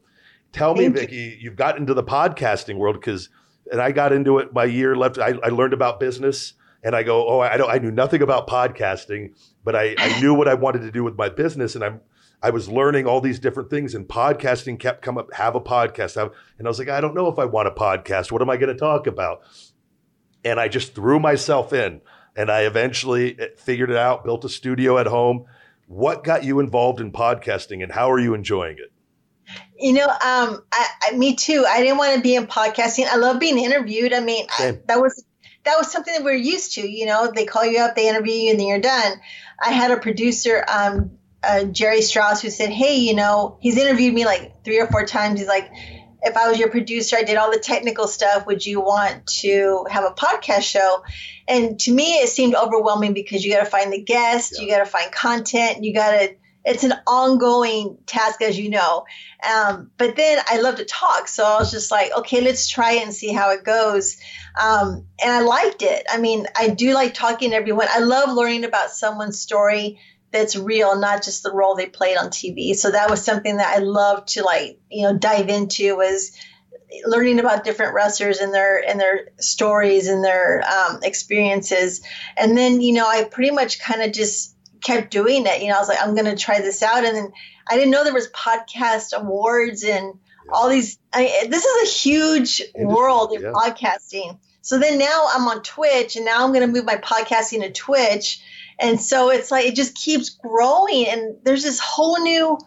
Tell me, Vickie, you. have got into the podcasting world because, and I got into it my year left. I, I learned about business, and I go, oh, I don't, I knew nothing about podcasting, but I, I knew what I wanted to do with my business, and I'm, I was learning all these different things, and podcasting kept come up. Have a podcast, have, and I was like, I don't know if I want a podcast. What am I going to talk about? And I just threw myself in, and I eventually eh, figured it out. Built a studio at home. What got you involved in podcasting, and how are you enjoying it? You know, um, I, I, me too. I didn't want to be in podcasting. I love being interviewed. I mean, I, that was that was something that we are used to. You know, they call you up, they interview you, and then you're done. I had a producer, um, uh, Jerry Strauss, who said, "Hey, you know, he's interviewed me like three or four times. He's like." If I was your producer, I did all the technical stuff. Would you want to have a podcast show? And to me, it seemed overwhelming because you got to find the guests, yeah. you got to find content, you got to it's an ongoing task, as you know. Um, but then I love to talk, so I was just like, okay, let's try it and see how it goes. Um, and I liked it. I mean, I do like talking to everyone. I love learning about someone's story that's real, not just the role they played on TV. So that was something that I loved to like, you know, dive into was learning about different wrestlers and their and their stories and their um, experiences. And then, you know, I pretty much kind of just kept doing it. You know, I was like, I'm going to try this out. And then I didn't know there was podcast awards and all these. I, this is a huge Industry, world in yeah. podcasting. So then now I'm on Twitch and now I'm going to move my podcasting to Twitch. And so it's like, it just keeps growing. And there's this whole new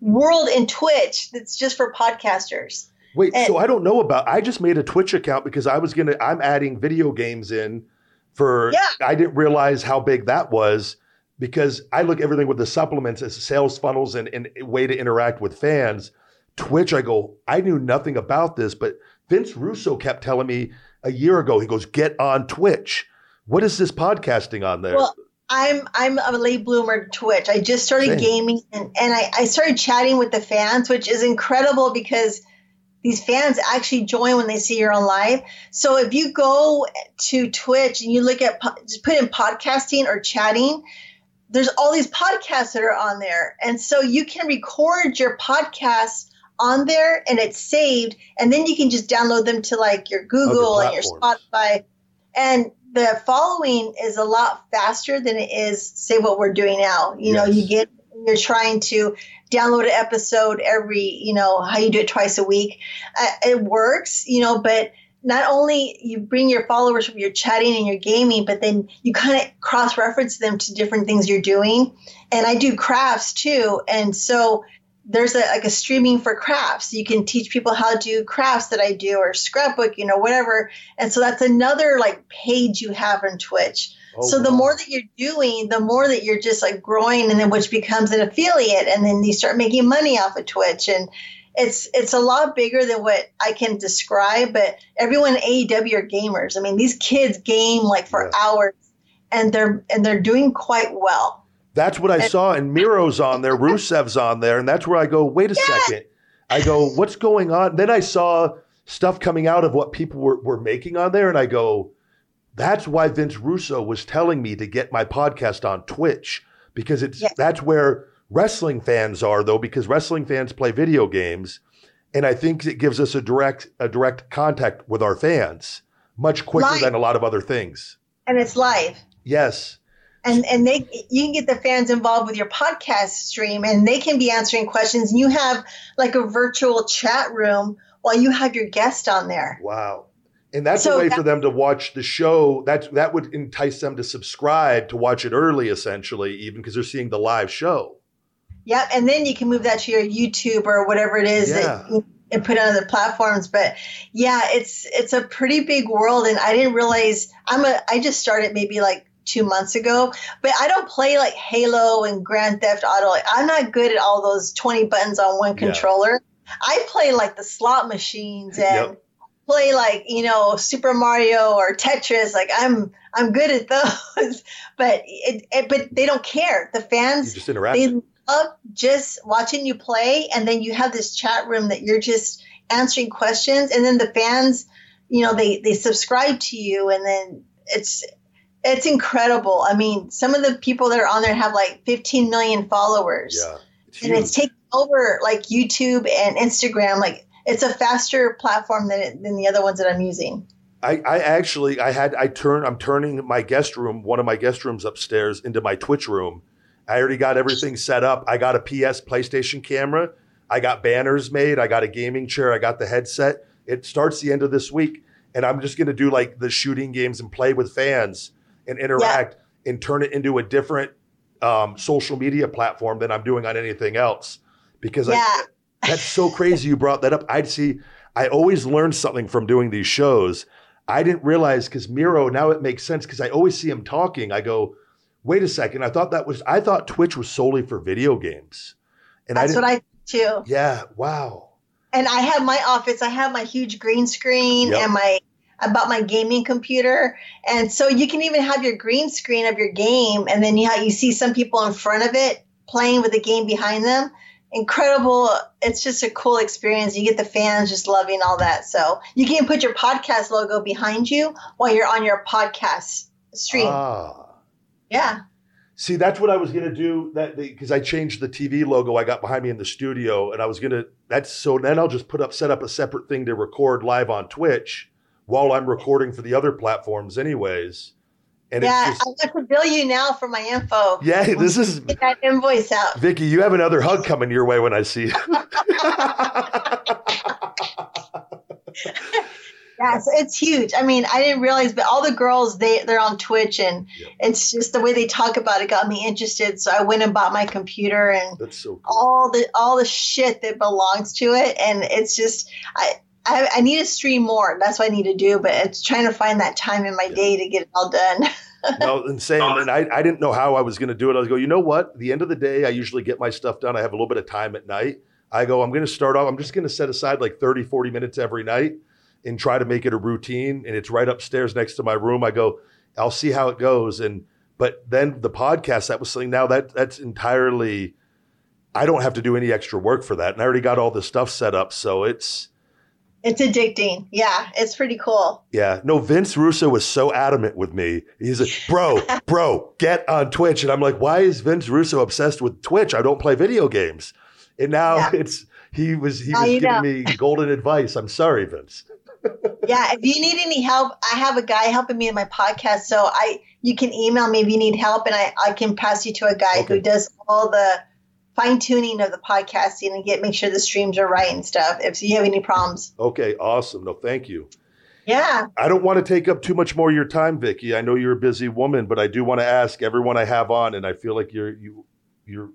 world in Twitch that's just for podcasters. Wait, and, so I don't know about, I just made a Twitch account because I was going to, I'm adding video games in for, yeah. I didn't realize how big that was because I look everything with the supplements as sales funnels and, and a way to interact with fans. Twitch, I go, I knew nothing about this, but Vince Russo kept telling me a year ago, he goes, get on Twitch. What is this podcasting on there? Well, I'm I'm a late bloomer to Twitch. I just started Same. gaming and, and I, I started chatting with the fans, which is incredible because these fans actually join when they see you're on live. So if you go to Twitch and you look at just put in podcasting or chatting, there's all these podcasts that are on there. And so you can record your podcast on there and it's saved and then you can just download them to like your Google and your Spotify. And the following is a lot faster than it is say what we're doing now. You yes. know, you get you're trying to download an episode every, you know, how you do it twice a week. Uh, it works, you know, but not only you bring your followers from your chatting and your gaming, but then you kind of cross reference them to different things you're doing. And I do crafts too. And so there's a, like a streaming for crafts. You can teach people how to do crafts that I do or scrapbook, you know, whatever. And so that's another like page you have on Twitch. Oh, so the wow. more that you're doing, the more that you're just like growing and then which becomes an affiliate and then you start making money off of Twitch and it's it's a lot bigger than what I can describe, but everyone AEW are gamers. I mean, these kids game like for yeah. hours and they're and they're doing quite well. That's what I and, saw and Miro's on there, Rusev's on there, and that's where I go, wait a yeah. second. I go, what's going on? Then I saw stuff coming out of what people were, were making on there, and I go, that's why Vince Russo was telling me to get my podcast on Twitch because it's yes. that's where wrestling fans are though because wrestling fans play video games and I think it gives us a direct a direct contact with our fans much quicker live. than a lot of other things. And it's live. Yes. And and they you can get the fans involved with your podcast stream and they can be answering questions and you have like a virtual chat room while you have your guest on there. Wow. And that's so a way that, for them to watch the show. That that would entice them to subscribe to watch it early, essentially, even because they're seeing the live show. Yeah, and then you can move that to your YouTube or whatever it is yeah. that you, and put on other platforms. But yeah, it's it's a pretty big world, and I didn't realize I'm a I just started maybe like two months ago, but I don't play like Halo and Grand Theft Auto. Like, I'm not good at all those 20 buttons on one controller. Yeah. I play like the slot machines and. Yep play like you know Super Mario or Tetris. Like I'm I'm good at those, but it, it, but they don't care. The fans just interact. They love just watching you play, and then you have this chat room that you're just answering questions, and then the fans, you know, they they subscribe to you, and then it's it's incredible. I mean, some of the people that are on there have like 15 million followers. Yeah. It's and it's taking over like YouTube and Instagram. Like it's a faster platform than than the other ones that I'm using. I, I actually I had I turn I'm turning my guest room one of my guest rooms upstairs into my Twitch room. I already got everything set up. I got a PS PlayStation camera. I got banners made. I got a gaming chair. I got the headset. It starts the end of this week, and I'm just going to do like the shooting games and play with fans and interact yeah. and turn it into a different um, social media platform than I'm doing on anything else because yeah. I, that's so crazy you brought that up. I'd see, I always learn something from doing these shows. I didn't realize because Miro, now it makes sense because I always see him talking. I go, wait a second. I thought that was, I thought Twitch was solely for video games. And That's I what I too. Yeah. Wow. And I have my office, I have my huge green screen yep. and my, about my gaming computer. And so you can even have your green screen of your game. And then you, have, you see some people in front of it playing with the game behind them incredible. It's just a cool experience. You get the fans just loving all that. So you can put your podcast logo behind you while you're on your podcast stream. Ah. Yeah. See, that's what I was gonna do. That because I changed the TV logo I got behind me in the studio, and I was gonna. That's so. Then I'll just put up, set up a separate thing to record live on Twitch while I'm recording for the other platforms, anyways. And yeah, just, I want to bill you now for my info. Yeah, this is get that invoice out. Vickie, you have another hug coming your way when I see you. yeah, so it's huge. I mean, I didn't realize, but all the girls they they're on Twitch, and yep. it's just the way they talk about it got me interested. So I went and bought my computer and so cool. all the all the shit that belongs to it, and it's just I I, I, need to stream more. That's what I need to do, but it's trying to find that time in my yeah. day to get it all done. no, and same. Um, and I, I didn't know how I was going to do it. I was go, you know what? the end of the day, I usually get my stuff done. I have a little bit of time at night. I go, I'm going to start off. I'm just going to set aside like 30, 40 minutes every night and try to make it a routine. And it's right upstairs next to my room. I go, I'll see how it goes. And, but then the podcast, that was something now that that's entirely, I don't have to do any extra work for that. And I already got all this stuff set up. So it's, It's addicting. Yeah, it's pretty cool. Yeah. No, Vince Russo was so adamant with me. He's like, bro, bro, get on Twitch. And I'm like, why is Vince Russo obsessed with Twitch? I don't play video games. And now yeah. it's he was he was giving know. me golden advice. I'm sorry, Vince. yeah, if you need any help, I have a guy helping me in my podcast. So I you can email me if you need help and I, I can pass you to a guy okay. who does all the fine tuning of the podcasting and get make sure the streams are right and stuff. If you have any problems. Okay, awesome. No, thank you. Yeah. I don't want to take up too much more of your time, Vickie. I know you're a busy woman, but I do want to ask everyone I have on, and I feel like you're you you're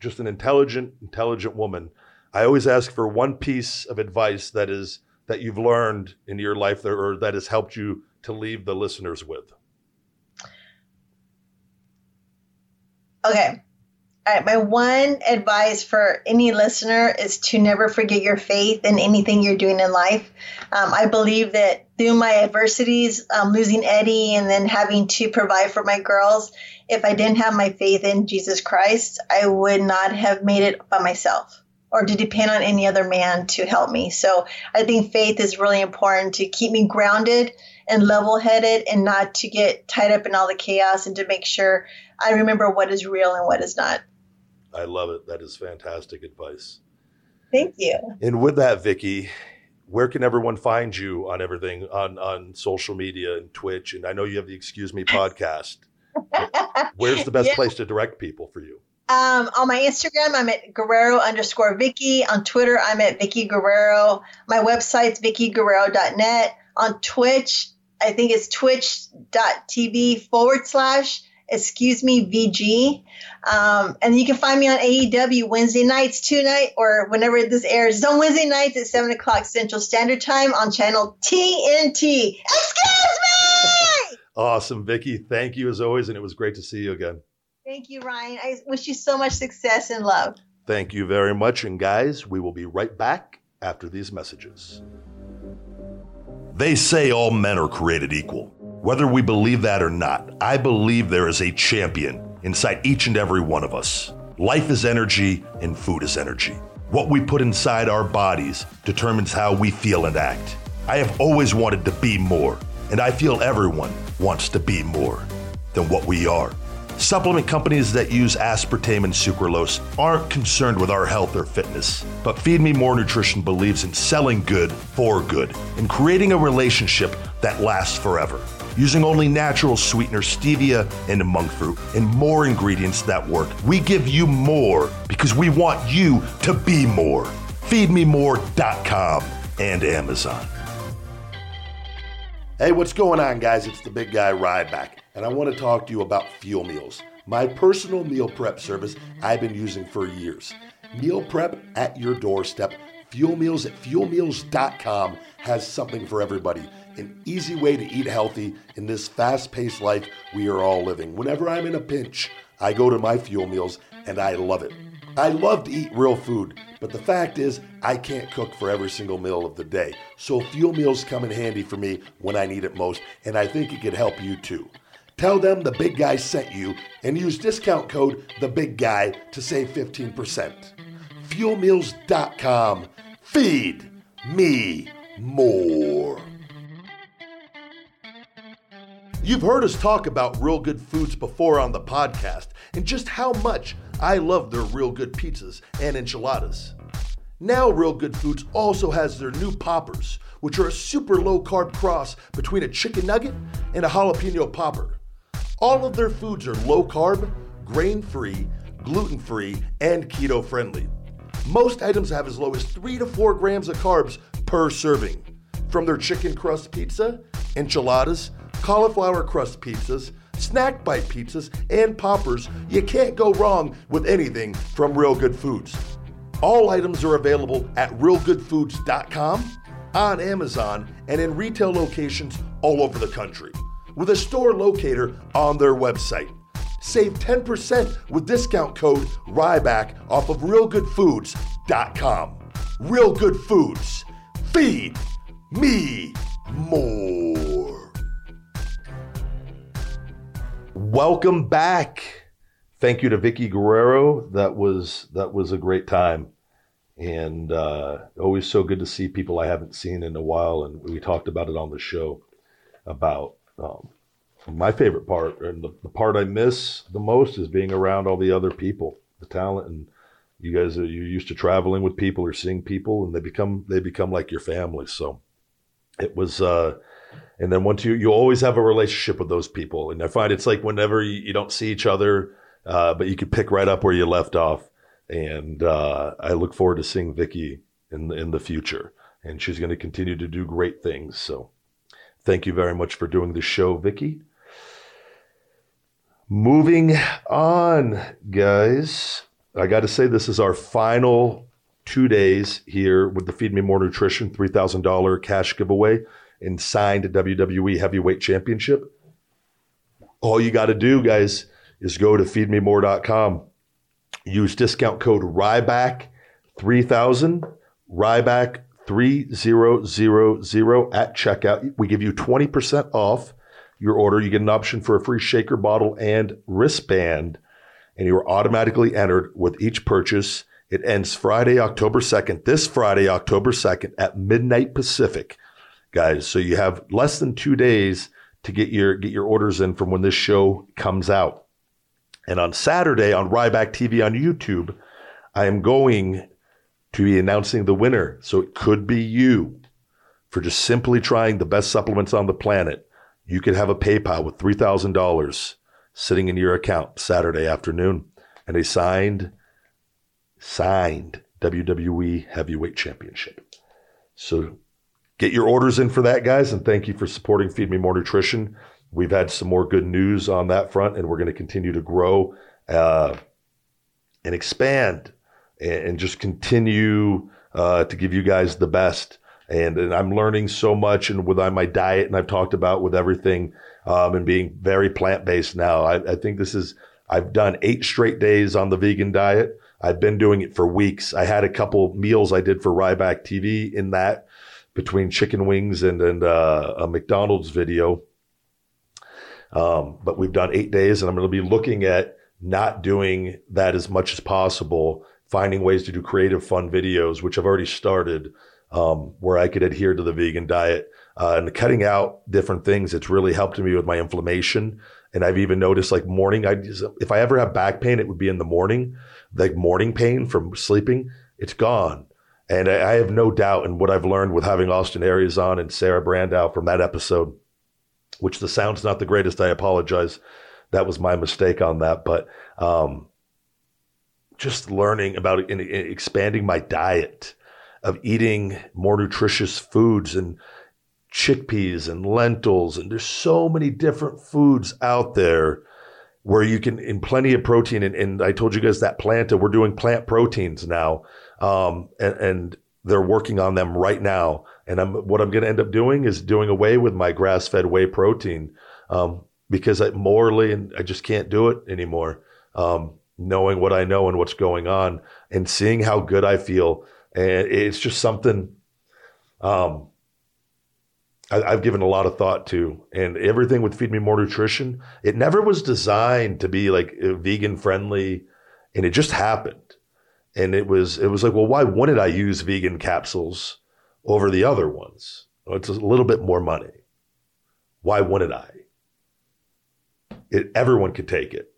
just an intelligent, intelligent woman. I always ask for one piece of advice that is that you've learned in your life that, or that has helped you to leave the listeners with. Okay. Right, my one advice for any listener is to never forget your faith in anything you're doing in life. Um, I believe that through my adversities, um, losing Eddie and then having to provide for my girls, if I didn't have my faith in Jesus Christ, I would not have made it by myself or to depend on any other man to help me. So I think faith is really important to keep me grounded and level headed and not to get tied up in all the chaos and to make sure I remember what is real and what is not. I love it. That is fantastic advice. Thank you. And with that, Vickie, where can everyone find you on everything on on social media and Twitch? And I know you have the Excuse Me podcast. Where's the best yeah. place to direct people for you? Um, on my Instagram, I'm at Guerrero underscore Vickie. On Twitter, I'm at Vickie Guerrero. My website's VickieGuerrero.net. On Twitch, I think it's twitch.tv forward slash excuse me, VG. Um, and you can find me on AEW Wednesday nights, two tonight, or whenever this airs. It's on Wednesday nights at 7 o'clock Central Standard Time on channel TNT. Excuse me! awesome, Vickie. Thank you as always, and it was great to see you again. Thank you, Ryan. I wish you so much success and love. Thank you very much. And guys, we will be right back after these messages. They say all men are created equal. Whether we believe that or not, I believe there is a champion inside each and every one of us. Life is energy and food is energy. What we put inside our bodies determines how we feel and act. I have always wanted to be more, and I feel everyone wants to be more than what we are. Supplement companies that use aspartame and sucralose aren't concerned with our health or fitness, but Feed Me More Nutrition believes in selling good for good and creating a relationship that lasts forever. Using only natural sweeteners, stevia and monk fruit, and more ingredients that work, we give you more because we want you to be more. FeedMeMore.com and Amazon. Hey, what's going on, guys? It's the big guy Ryback and I want to talk to you about Fuel Meals, my personal meal prep service I've been using for years. Meal prep at your doorstep. Fuel Meals at fuelmeals.com has something for everybody. An easy way to eat healthy in this fast paced life we are all living. Whenever I'm in a pinch, I go to my Fuel Meals and I love it. I love to eat real food, but the fact is, I can't cook for every single meal of the day. So fuel meals come in handy for me when I need it most, and I think it could help you too. Tell them the big guy sent you and use discount code the big guy to save 15%. Fuelmeals.com. Feed me more. You've heard us talk about Real Good Foods before on the podcast and just how much I love their Real Good pizzas and enchiladas. Now, Real Good Foods also has their new poppers, which are a super low carb cross between a chicken nugget and a jalapeno popper. All of their foods are low carb, grain free, gluten free, and keto friendly. Most items have as low as 3 to 4 grams of carbs per serving. From their chicken crust pizza, enchiladas, cauliflower crust pizzas, snack bite pizzas, and poppers, you can't go wrong with anything from Real Good Foods. All items are available at realgoodfoods.com, on Amazon, and in retail locations all over the country with a store locator on their website. Save 10% with discount code RYBACK off of realgoodfoods.com. Real Good Foods. Feed me more. Welcome back. Thank you to Vickie Guerrero. That was that was a great time. and uh, always so good to see people I haven't seen in a while. And we talked about it on the show about um, my favorite part and the, the, part I miss the most is being around all the other people, the talent, and you guys are you're used to traveling with people or seeing people, and they become they become like your family. So it was. Uh, and then once you you always have a relationship with those people, and I find it's like whenever you, you don't see each other, uh, but you can pick right up where you left off. And uh, I look forward to seeing Vickie in in the future, and she's going to continue to do great things. So, thank you very much for doing the show, Vickie. Moving on, guys. I got to say, this is our final two days here with the Feed Me More Nutrition $3,000 cash giveaway and signed WWE Heavyweight Championship. All you got to do, guys, is go to feedmemore.com. Use discount code RYBACK3000, RYBACK3000 at checkout. We give you 20% off your order. You get an option for a free shaker bottle and wristband, and you are automatically entered with each purchase. It ends Friday, October 2nd, this Friday, October 2nd at midnight Pacific, guys. So you have less than two days to get your get your orders in from when this show comes out. And on Saturday on Ryback TV on YouTube, I am going to be announcing the winner. So it could be you for just simply trying the best supplements on the planet. You could have a PayPal with $3,000 sitting in your account Saturday afternoon and a signed, signed WWE Heavyweight Championship. So get your orders in for that, guys. And thank you for supporting Feed Me More Nutrition. We've had some more good news on that front, and we're going to continue to grow uh, and expand and, and just continue uh, to give you guys the best. And, and, I'm learning so much, and with my diet, and I've talked about with everything, um, and being very plant based now. I, I think this is I've done eight straight days on the vegan diet. I've been doing it for weeks. I had a couple meals I did for Ryback TV in that between chicken wings and and uh, a McDonald's video. Um, but we've done eight days, and I'm going to be looking at not doing that as much as possible, finding ways to do creative, fun videos, which I've already started, um, where I could adhere to the vegan diet uh, and cutting out different things. It's really helped me with my inflammation. And I've even noticed like morning, I if I ever have back pain, it would be in the morning, like morning pain from sleeping. It's gone. And I, I have no doubt in what I've learned with having Austin Aries on and Sarah Brandow from that episode which the sound's not the greatest. I apologize. That was my mistake on that. But um, just learning about in expanding my diet of eating more nutritious foods and chickpeas and lentils. And there's so many different foods out there where you can, in plenty of protein. And, and I told you guys that Planta, we're doing plant proteins now. Um, and, and they're working on them right now and I'm, what I'm going to end up doing is doing away with my grass fed whey protein um, because I morally and I just can't do it anymore. Um, knowing what I know and what's going on and seeing how good I feel. And it's just something um, I, have given a lot of thought to. And everything with Feed Me More Nutrition, it never was designed to be like vegan friendly. And it just happened. And it was, it was like, well, why wouldn't I use vegan capsules? over the other ones. Oh, it's a little bit more money. Why wouldn't I? It, everyone could take it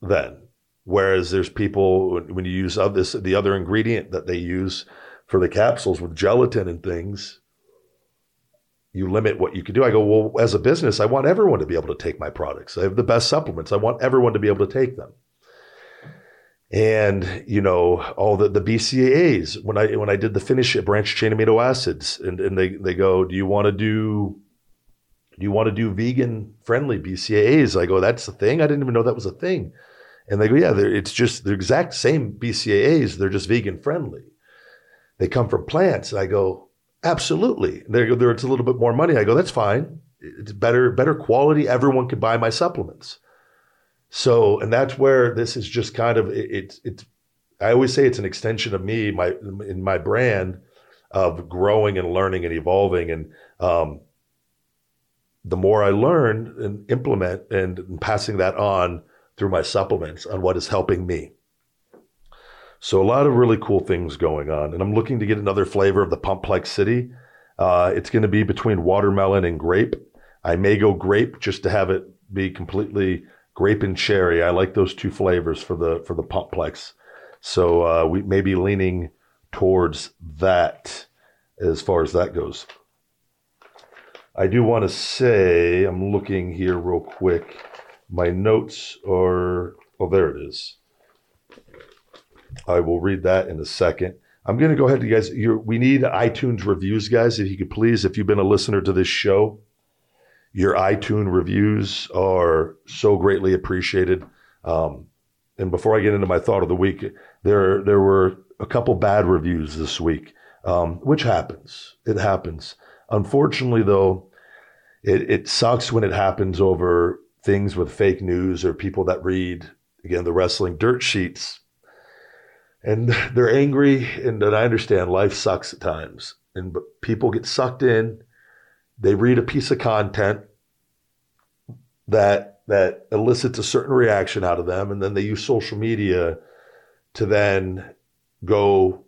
then. Whereas there's people when you use this the other ingredient that they use for the capsules with gelatin and things, you limit what you can do. I go, well, as a business, I want everyone to be able to take my products. I have the best supplements. I want everyone to be able to take them and you know all the, the BCAAs when I when I did the finish it branch chain amino acids and, and they they go do you want to do do you want to do vegan friendly BCAAs I go that's the thing? I didn't even know that was a thing. And they go yeah it's just the exact same BCAAs they're just vegan friendly. They come from plants. And I go absolutely. They go there it's a little bit more money. I go that's fine. It's better better quality. Everyone can buy my supplements so, and that's where this is just kind of it's it's. I always say it's an extension of me, my in my brand of growing and learning and evolving, and um, the more I learn and implement and, and passing that on through my supplements on what is helping me. So a lot of really cool things going on. And I'm looking to get another flavor of the Pumplex City. Uh, it's going to be between watermelon and grape. I may go grape just to have it be completely grape and cherry. I like those two flavors for the for the Pumplex. So uh, we may be leaning towards that as far as that goes. I do want to say, I'm looking here real quick. My notes are, oh, there it is. I will read that in a second. I'm going to go ahead, you guys. We need iTunes reviews, guys. If you could please, if you've been a listener to this show, your iTunes reviews are so greatly appreciated. Um, and before I get into my thought of the week, there there were a couple bad reviews this week, um, which happens. It happens. Unfortunately, though, it, it sucks when it happens over things with fake news or people that read again the wrestling dirt sheets and they're angry and, and i understand life sucks at times and but people get sucked in they read a piece of content that that elicits a certain reaction out of them and then they use social media to then go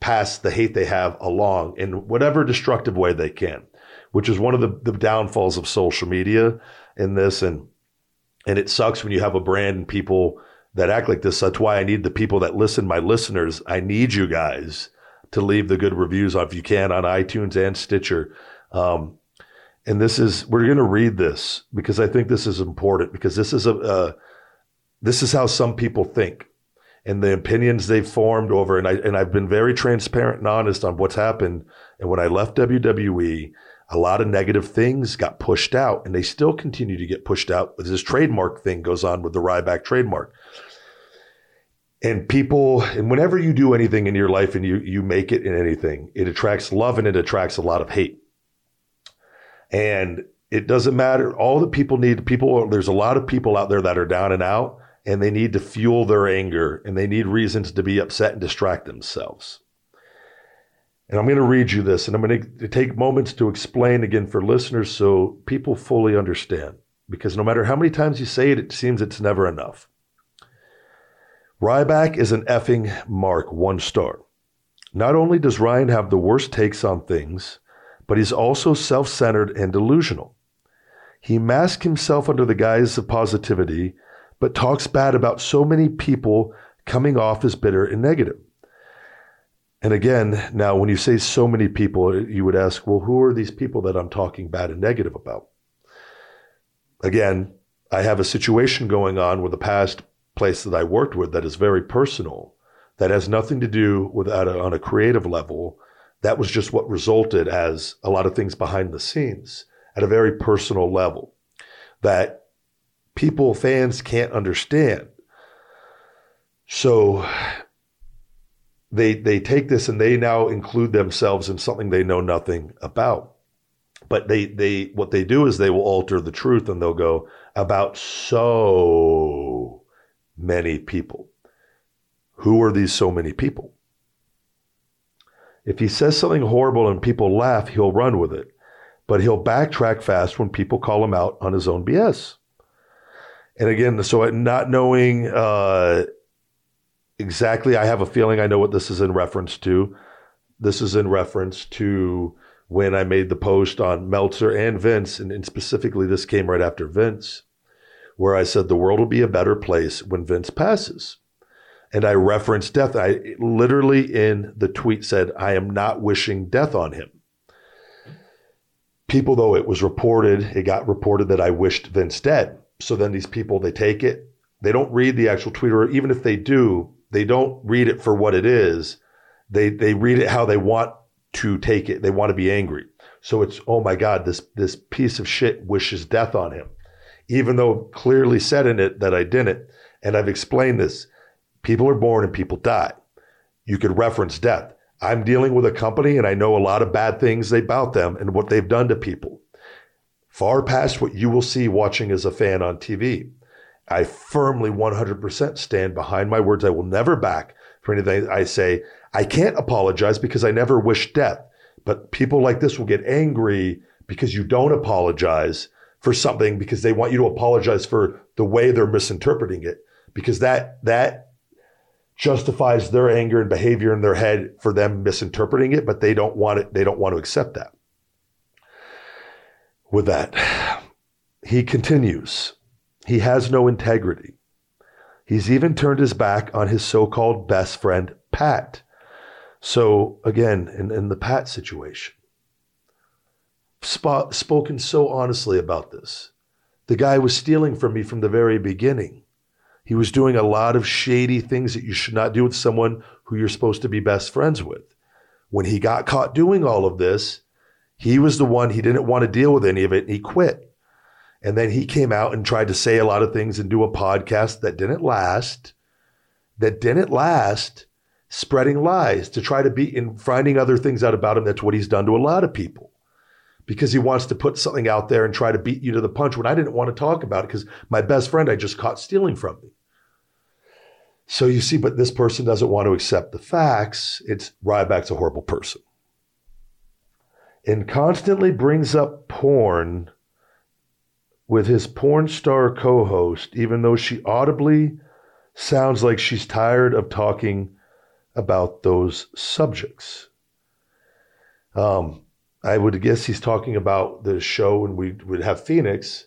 past the hate they have along in whatever destructive way they can which is one of the, the downfalls of social media in this and and it sucks when you have a brand and people that act like this. That's why I need the people that listen, my listeners. I need you guys to leave the good reviews if you can on iTunes and Stitcher. Um, and this is we're going to read this because I think this is important because this is a uh, this is how some people think and the opinions they've formed over and I and I've been very transparent and honest on what's happened. And when I left WWE, a lot of negative things got pushed out and they still continue to get pushed out. This trademark thing goes on with the Ryback trademark and people and whenever you do anything in your life and you you make it in anything it attracts love and it attracts a lot of hate and it doesn't matter. All the people need people there's a lot of people out there that are down and out and they need to fuel their anger and they need reasons to be upset and distract themselves. And i'm going to read you this and i'm going to take moments to explain again for listeners so people fully understand. Because no matter how many times you say it it seems it's never enough. Ryback is an effing mark, one star. Not only does Ryan have the worst takes on things, but he's also self centered and delusional. He masks himself under the guise of positivity, but talks bad about so many people coming off as bitter and negative. And again, now when you say so many people, you would ask, well, who are these people that I'm talking bad and negative about? Again, I have a situation going on with a past place that I worked with that is very personal, that has nothing to do with at on a creative level. That was just what resulted as a lot of things behind the scenes at a very personal level that people, fans can't understand. So they they take this and they now include themselves in something they know nothing about. But they they what they do is they will alter the truth and they'll go about so many people. Who are these so many people? If he says something horrible and people laugh, he'll run with it. But he'll backtrack fast when people call him out on his own BS. And again, so not knowing uh, exactly, I have a feeling I know what this is in reference to. This is in reference to when I made the post on Meltzer and Vince, and, and specifically this came right after Vince where I said the world will be a better place when Vince passes. And I referenced death. I literally in the tweet said, I am not wishing death on him. People, though, it was reported, it got reported that I wished Vince dead. So then these people, they take it, they don't read the actual tweet, or even if they do, they don't read it for what it is. They they read it how they want to take it. They want to be angry. So it's, oh my God, this this piece of shit wishes death on him even though clearly said in it that I didn't. And I've explained this. People are born and people die. You could reference death. I'm dealing with a company and I know a lot of bad things about them and what they've done to people. Far past what you will see watching as a fan on TV. I firmly 100% stand behind my words. I will never back for anything I say. I can't apologize because I never wish death. But people like this will get angry because you don't apologize for something because they want you to apologize for the way they're misinterpreting it because that that justifies their anger and behavior in their head for them misinterpreting it, but they don't want it. They don't want to accept that. With that, he continues. He has no integrity. He's even turned his back on his so called best friend, Pat. So, again, in, in the Pat situation, spot, spoken so honestly about this. The guy was stealing from me from the very beginning. He was doing a lot of shady things that you should not do with someone who you're supposed to be best friends with. When he got caught doing all of this, he was the one, he didn't want to deal with any of it, and he quit. And then he came out and tried to say a lot of things and do a podcast that didn't last, that didn't last, spreading lies to try to be in finding other things out about him. That's what he's done to a lot of people because he wants to put something out there and try to beat you to the punch when I didn't want to talk about it because my best friend I just caught stealing from me. So you see, but this person doesn't want to accept the facts. It's Ryback's a horrible person. And constantly brings up porn with his porn star co host, even though she audibly sounds like she's tired of talking about those subjects. Um, I would guess he's talking about the show and we would have Phoenix.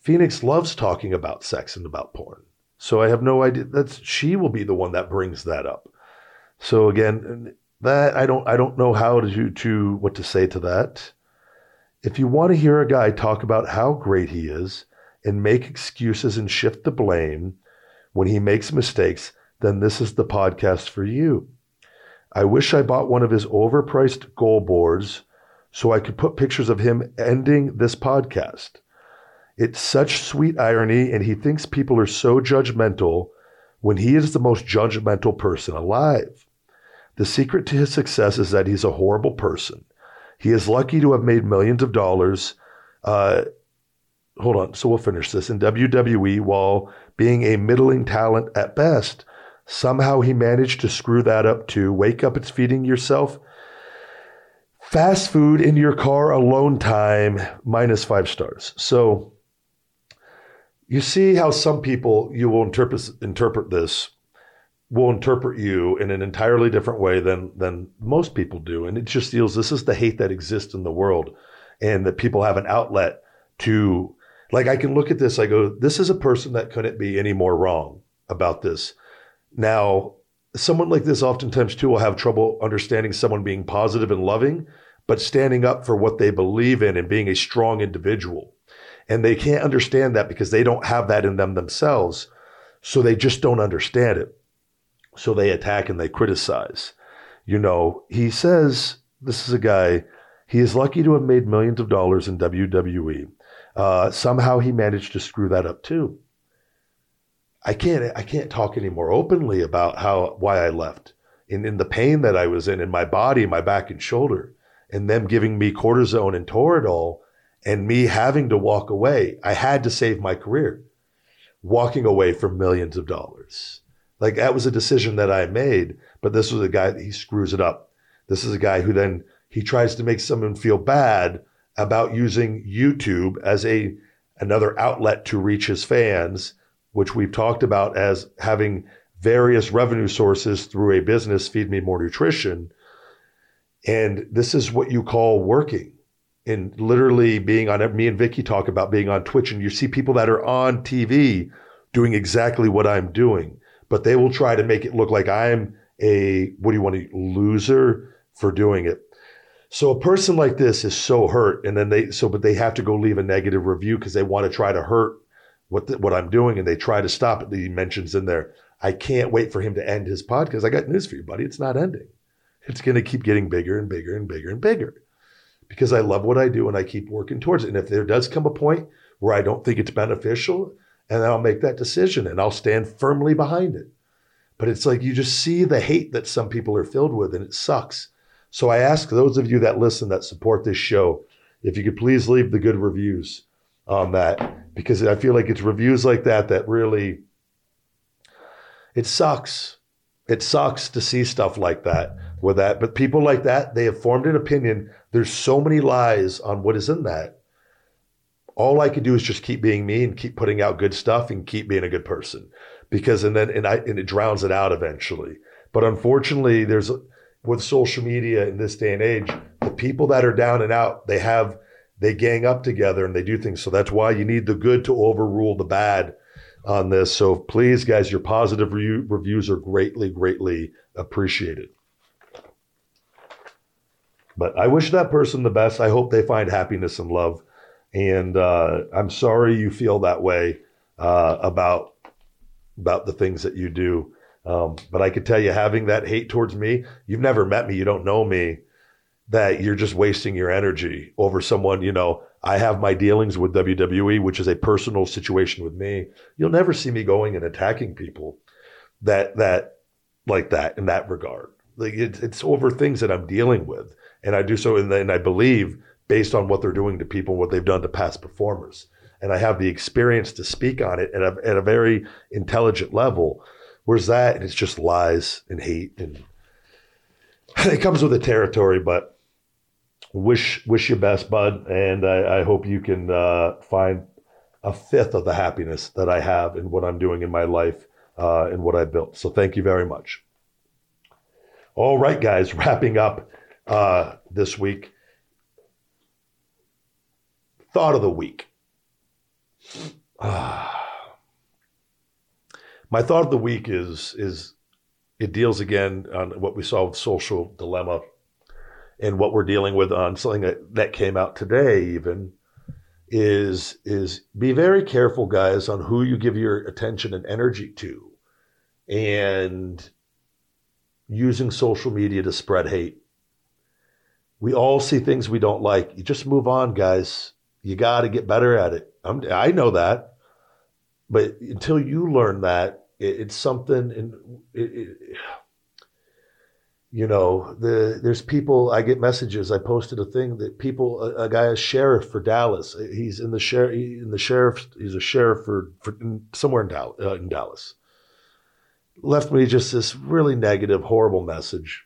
Phoenix loves talking about sex and about porn. So I have no idea that's she will be the one that brings that up. So again, that I don't I don't know how to to what to say to that. If you want to hear a guy talk about how great he is and make excuses and shift the blame when he makes mistakes, then this is the podcast for you. I wish I bought one of his overpriced goal boards so I could put pictures of him ending this podcast. It's such sweet irony, and he thinks people are so judgmental when he is the most judgmental person alive. The secret to his success is that he's a horrible person. He is lucky to have made millions of dollars. Uh, hold on, so we'll finish this. In WWE, while being a middling talent at best, somehow he managed to screw that up too. Wake up, it's feeding yourself Fast food in your car alone time, minus five stars. So you see how some people you will interpret interpret this will interpret you in an entirely different way than than most people do. And it just feels this is the hate that exists in the world and that people have an outlet to like I can look at this, I go, this is a person that couldn't be any more wrong about this. Now, someone like this oftentimes too will have trouble understanding someone being positive and loving but standing up for what they believe in and being a strong individual. And they can't understand that because they don't have that in them themselves. So they just don't understand it. So they attack and they criticize. You know, he says this is a guy, he is lucky to have made millions of dollars in WWE. Uh, somehow he managed to screw that up too. I can't I can't talk any more openly about how why I left. In in the pain that I was in in my body, my back and shoulder and them giving me cortisone and Toradol and me having to walk away. I had to save my career, walking away from millions of dollars. Like that was a decision that I made, but this was a guy that he screws it up. This is a guy who then he tries to make someone feel bad about using YouTube as a another outlet to reach his fans, which we've talked about as having various revenue sources through a business, Feed Me More Nutrition and this is what you call working and literally being on me and Vickie talk about being on Twitch and you see people that are on TV doing exactly what I'm doing, but they will try to make it look like I'm a what do you want to loser for doing it. So a person like this is so hurt and then they so but they have to go leave a negative review because they want to try to hurt what the, what I'm doing and they try to stop it. He mentions in there, I can't wait for him to end his podcast. I got news for you, buddy. It's not ending it's going to keep getting bigger and bigger and bigger and bigger because I love what I do and I keep working towards it. And if there does come a point where I don't think it's beneficial, and I'll make that decision and I'll stand firmly behind it. But it's like you just see the hate that some people are filled with, and it sucks. So I ask those of you that listen, that support this show, if you could please leave the good reviews on that, because I feel like it's reviews like that that really, it sucks. It sucks to see stuff like that with that. But people like that, they have formed an opinion. There's so many lies on what is in that. All I can do is just keep being me and keep putting out good stuff and keep being a good person. because and then and I and it drowns it out eventually. But unfortunately, there's with social media in this day and age, the people that are down and out, they have they gang up together and they do things. So that's why you need the good to overrule the bad on this. So please, guys, your positive re- reviews are greatly, greatly appreciated. But I wish that person the best. I hope they find happiness and love. And uh, I'm sorry you feel that way uh, about about the things that you do. Um, but I could tell you, having that hate towards me, you've never met me, you don't know me, that you're just wasting your energy over someone. You know, I have my dealings with WWE, which is a personal situation with me. You'll never see me going and attacking people that that like that in that regard. Like it's it's over things that I'm dealing with and I do so, and then I believe based on what they're doing to people, what they've done to past performers, and I have the experience to speak on it at a, at a very intelligent level. Where's that? And it's just lies and hate, and it comes with the territory. But wish wish you best, bud, and I, I hope you can uh, find a fifth of the happiness that I have in what I'm doing in my life uh, and what I built. So thank you very much. All right, guys, wrapping up uh, this week. Thought of the week. Uh, my thought of the week is is it deals again on what we saw with social dilemma and what we're dealing with on something that, that came out today even is is be very careful guys on who you give your attention and energy to and using social media to spread hate we all see things we don't like. You just move on, guys. You got to get better at it. I'm, i know that, but until you learn that, it, it's something. And it, you know, the there's people. I get messages. I posted a thing that people. A, a guy, a sheriff for Dallas. He's in the sheriff. In the sheriff. He's a sheriff for, for in, somewhere in Dallas. Uh, in Dallas. Left me just this really negative, horrible message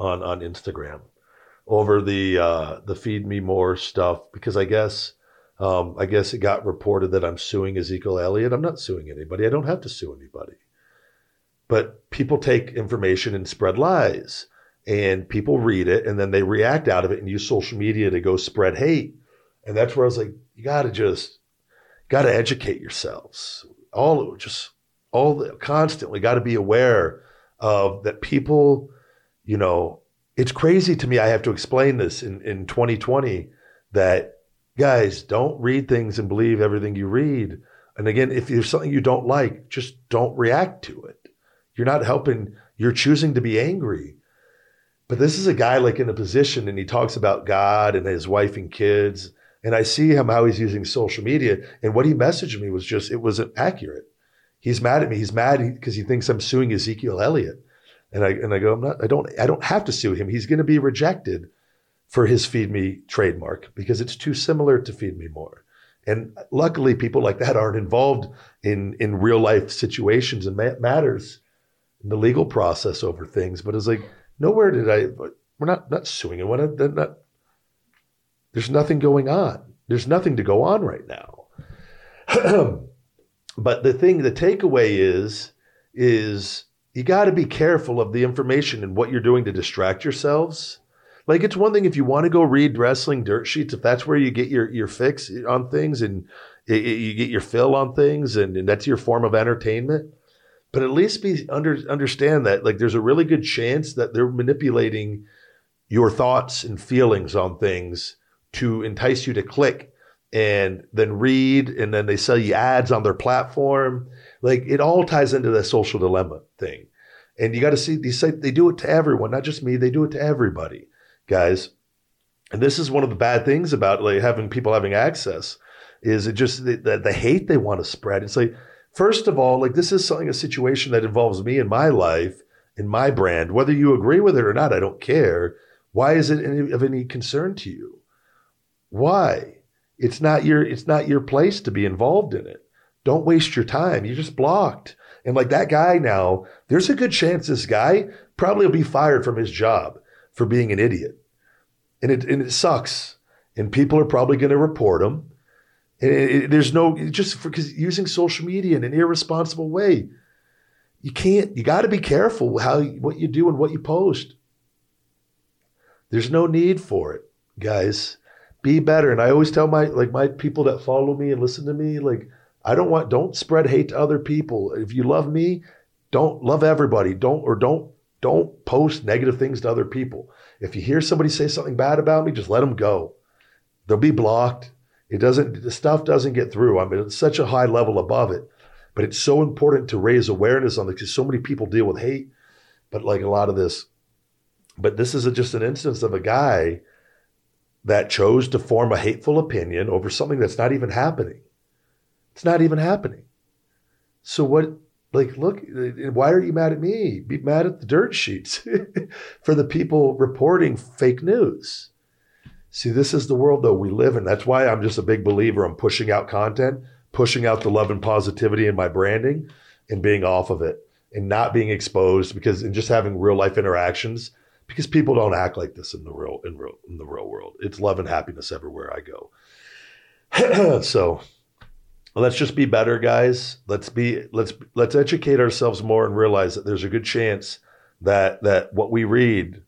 on on Instagram over the uh, the feed me more stuff because I guess um, I guess it got reported that I'm suing Ezekiel Elliott. I'm not suing anybody. I don't have to sue anybody. But people take information and spread lies, and people read it and then they react out of it and use social media to go spread hate. And that's where I was like, you got to just got to educate yourselves. All just all the, constantly got to be aware of that people, you know, it's crazy to me. I have to explain this in, in 2020 that guys don't read things and believe everything you read. And again, if there's something you don't like, just don't react to it. You're not helping, you're choosing to be angry. But this is a guy like in a position and he talks about God and his wife and kids. And I see him how he's using social media. And what he messaged me was just, it wasn't accurate. He's mad at me. He's mad because he thinks I'm suing Ezekiel Elliott. And I and I go, I'm not. I don't. I don't have to sue him. He's going to be rejected for his Feed Me trademark because it's too similar to Feed Me More. And luckily, people like that aren't involved in in real life situations and matters in the legal process over things. But it's like nowhere did I. We're not not suing him. Not, not, there's nothing going on. There's nothing to go on right now. but the thing, the takeaway is, is you got to be careful of the information and what you're doing to distract yourselves. Like it's one thing if you want to go read wrestling dirt sheets, if that's where you get your your fix on things and it, it, you get your fill on things, and, and, that's your form of entertainment. But at least be under understand that like there's a really good chance that they're manipulating your thoughts and feelings on things to entice you to click and then read, and then they sell you ads on their platform like it all ties into the social dilemma thing. And you got to see these they do it to everyone, not just me. They do it to everybody, guys. And this is one of the bad things about like having people having access is it just the, the, the hate they want to spread. It's like first of all, like this is something a situation that involves me in my life, in my brand. Whether you agree with it or not, I don't care. Why is it any, of any concern to you? Why? It's not your it's not your place to be involved in it. Don't waste your time. You're just blocked. And like that guy now, there's a good chance this guy probably will be fired from his job for being an idiot. And it, and it sucks. And people are probably going to report him. And it, it, there's no just because using social media in an irresponsible way, you can't. You got to be careful how what you do and what you post. There's no need for it, guys. Be better. And I always tell my like my people that follow me and listen to me, like I don't want don't spread hate to other people. If you love me, don't love everybody. Don't or don't don't post negative things to other people. If you hear somebody say something bad about me, just let them go. They'll be blocked. It doesn't the stuff doesn't get through. I mean, it's such a high level above it. But it's so important to raise awareness on it because so many people deal with hate. But like a lot of this, but this is a, just an instance of a guy that chose to form a hateful opinion over something that's not even happening. It's not even happening. So what like look why are you mad at me? Be mad at the dirt sheets for the people reporting fake news. See this is the world though we live in. That's why i'm just a big believer in pushing out content pushing out the love and positivity in my branding and being off of it and not being exposed because and just having real life interactions because people don't act like this in the real in real in the real world. It's love and happiness everywhere i go. So let's just be better guys. Let's be let's let's educate ourselves more and realize that there's a good chance that that what we read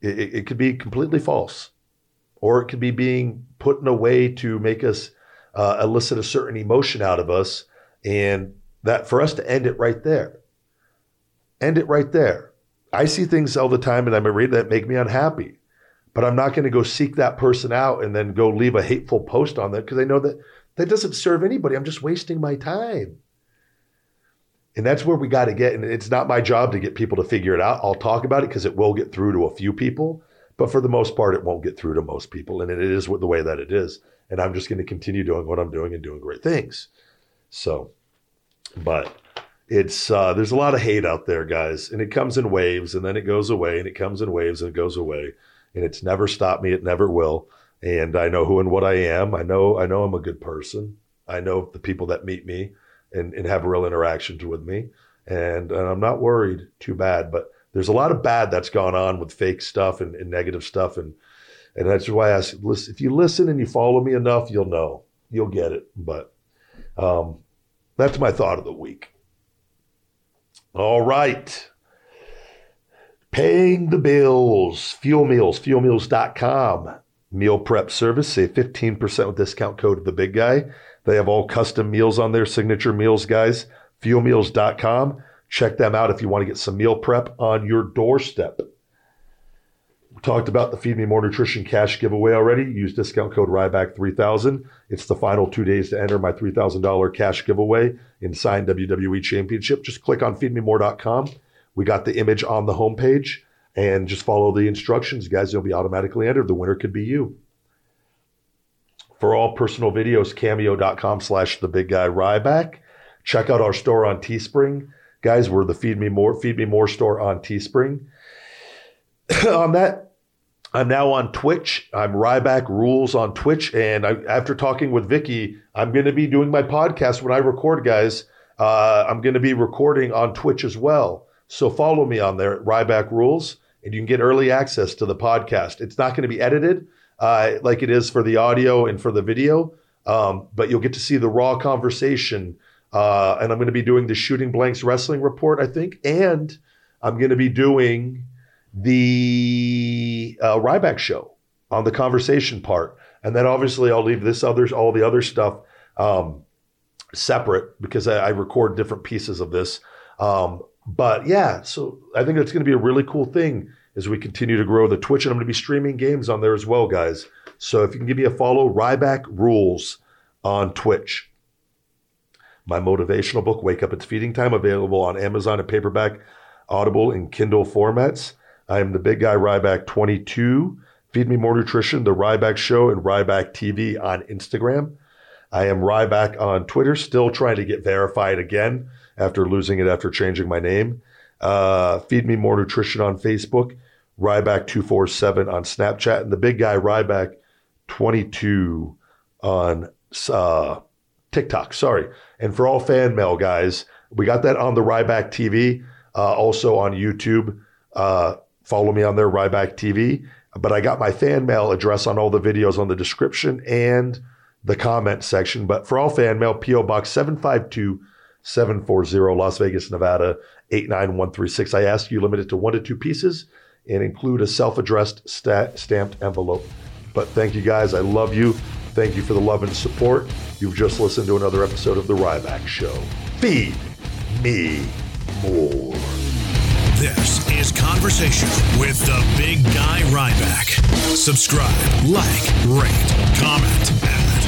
it, it could be completely false or it could be being put in a way to make us uh, elicit a certain emotion out of us. And that for us to end it right there end it right there. I see things all the time and i'm read that make me unhappy but i'm not going to go seek that person out and then go leave a hateful post on them because i know that that doesn't serve anybody. I'm just wasting my time. And that's where we got to get. And it's not my job to get people to figure it out. I'll talk about it because it will get through to a few people. But for the most part, it won't get through to most people. And it is the way that it is. And I'm just going to continue doing what I'm doing and doing great things. So, but it's, uh, there's a lot of hate out there, guys. And it comes in waves and then it goes away and it comes in waves and it goes away. And it's never stopped me. It never will and I know who and what I am. I know I know I'm a good person. I know the people that meet me and, and have real interactions with me, and, and I'm not worried too bad. But there's a lot of bad that's gone on with fake stuff and, and negative stuff, and and that's why I said, listen, if you listen and you follow me enough, you'll know, you'll get it. But um, that's my thought of the week. All right. Paying the bills, fuel meals, fuelmeals.com meal prep service. Save 15% with discount code the big guy. They have all custom meals on their signature meals, guys. Fuelmeals.com. Check them out if you want to get some meal prep on your doorstep. We talked about the Feed Me More Nutrition cash giveaway already. Use discount code RYBACK3000. It's the final two days to enter my $3,000 cash giveaway in signed WWE Championship. Just click on feedmemore.com. We got the image on the homepage and just follow the instructions, guys. You'll be automatically entered. The winner could be you. For all personal videos, cameo.com slash the big guy Ryback. Check out our store on Teespring. Guys, we're the Feed Me More, Feed Me More store on Teespring. on that, I'm now on Twitch. I'm Ryback Rules on Twitch. And I, after talking with Vickie, I'm going to be doing my podcast when I record, guys. Uh, I'm going to be recording on Twitch as well. So follow me on there at Ryback Rules, and you can get early access to the podcast. It's not going to be edited uh, like it is for the audio and for the video, um, but you'll get to see the raw conversation. Uh, and I'm going to be doing the Shooting Blanks Wrestling Report, I think, and I'm going to be doing the uh, Ryback Show on the conversation part, and then obviously I'll leave this others all the other stuff um, separate because I, I, record different pieces of this. Um, but yeah, so I think it's going to be a really cool thing as we continue to grow the Twitch. And I'm going to be streaming games on there as well, guys. So if you can give me a follow, Ryback Rules on Twitch. My motivational book, Wake Up It's Feeding Time, available on Amazon and paperback, Audible, and Kindle formats. I am the big guy Ryback 22. Feed Me More Nutrition, The Ryback Show, and Ryback TV on Instagram. I am Ryback on Twitter, still trying to get verified again after losing it after changing my name. Uh, Feed Me More Nutrition on Facebook, Ryback247 on Snapchat, and the big guy Ryback22 on uh, TikTok. Sorry. And for all fan mail, guys, we got that on the Ryback TV, uh, also on YouTube. Uh, follow me on there, Ryback TV. But I got my fan mail address on all the videos on the description and the comment section. But for all fan mail, P.O. Box 752 740, Las Vegas, Nevada 89136. I ask you limit it to one to two pieces and include a self addressed sta- stamped envelope. But thank you guys. I love you. Thank you for the love and support. You've just listened to another episode of The Ryback Show. Feed me more. This is Conversation with the Big Guy Ryback. Subscribe, like, rate, comment, and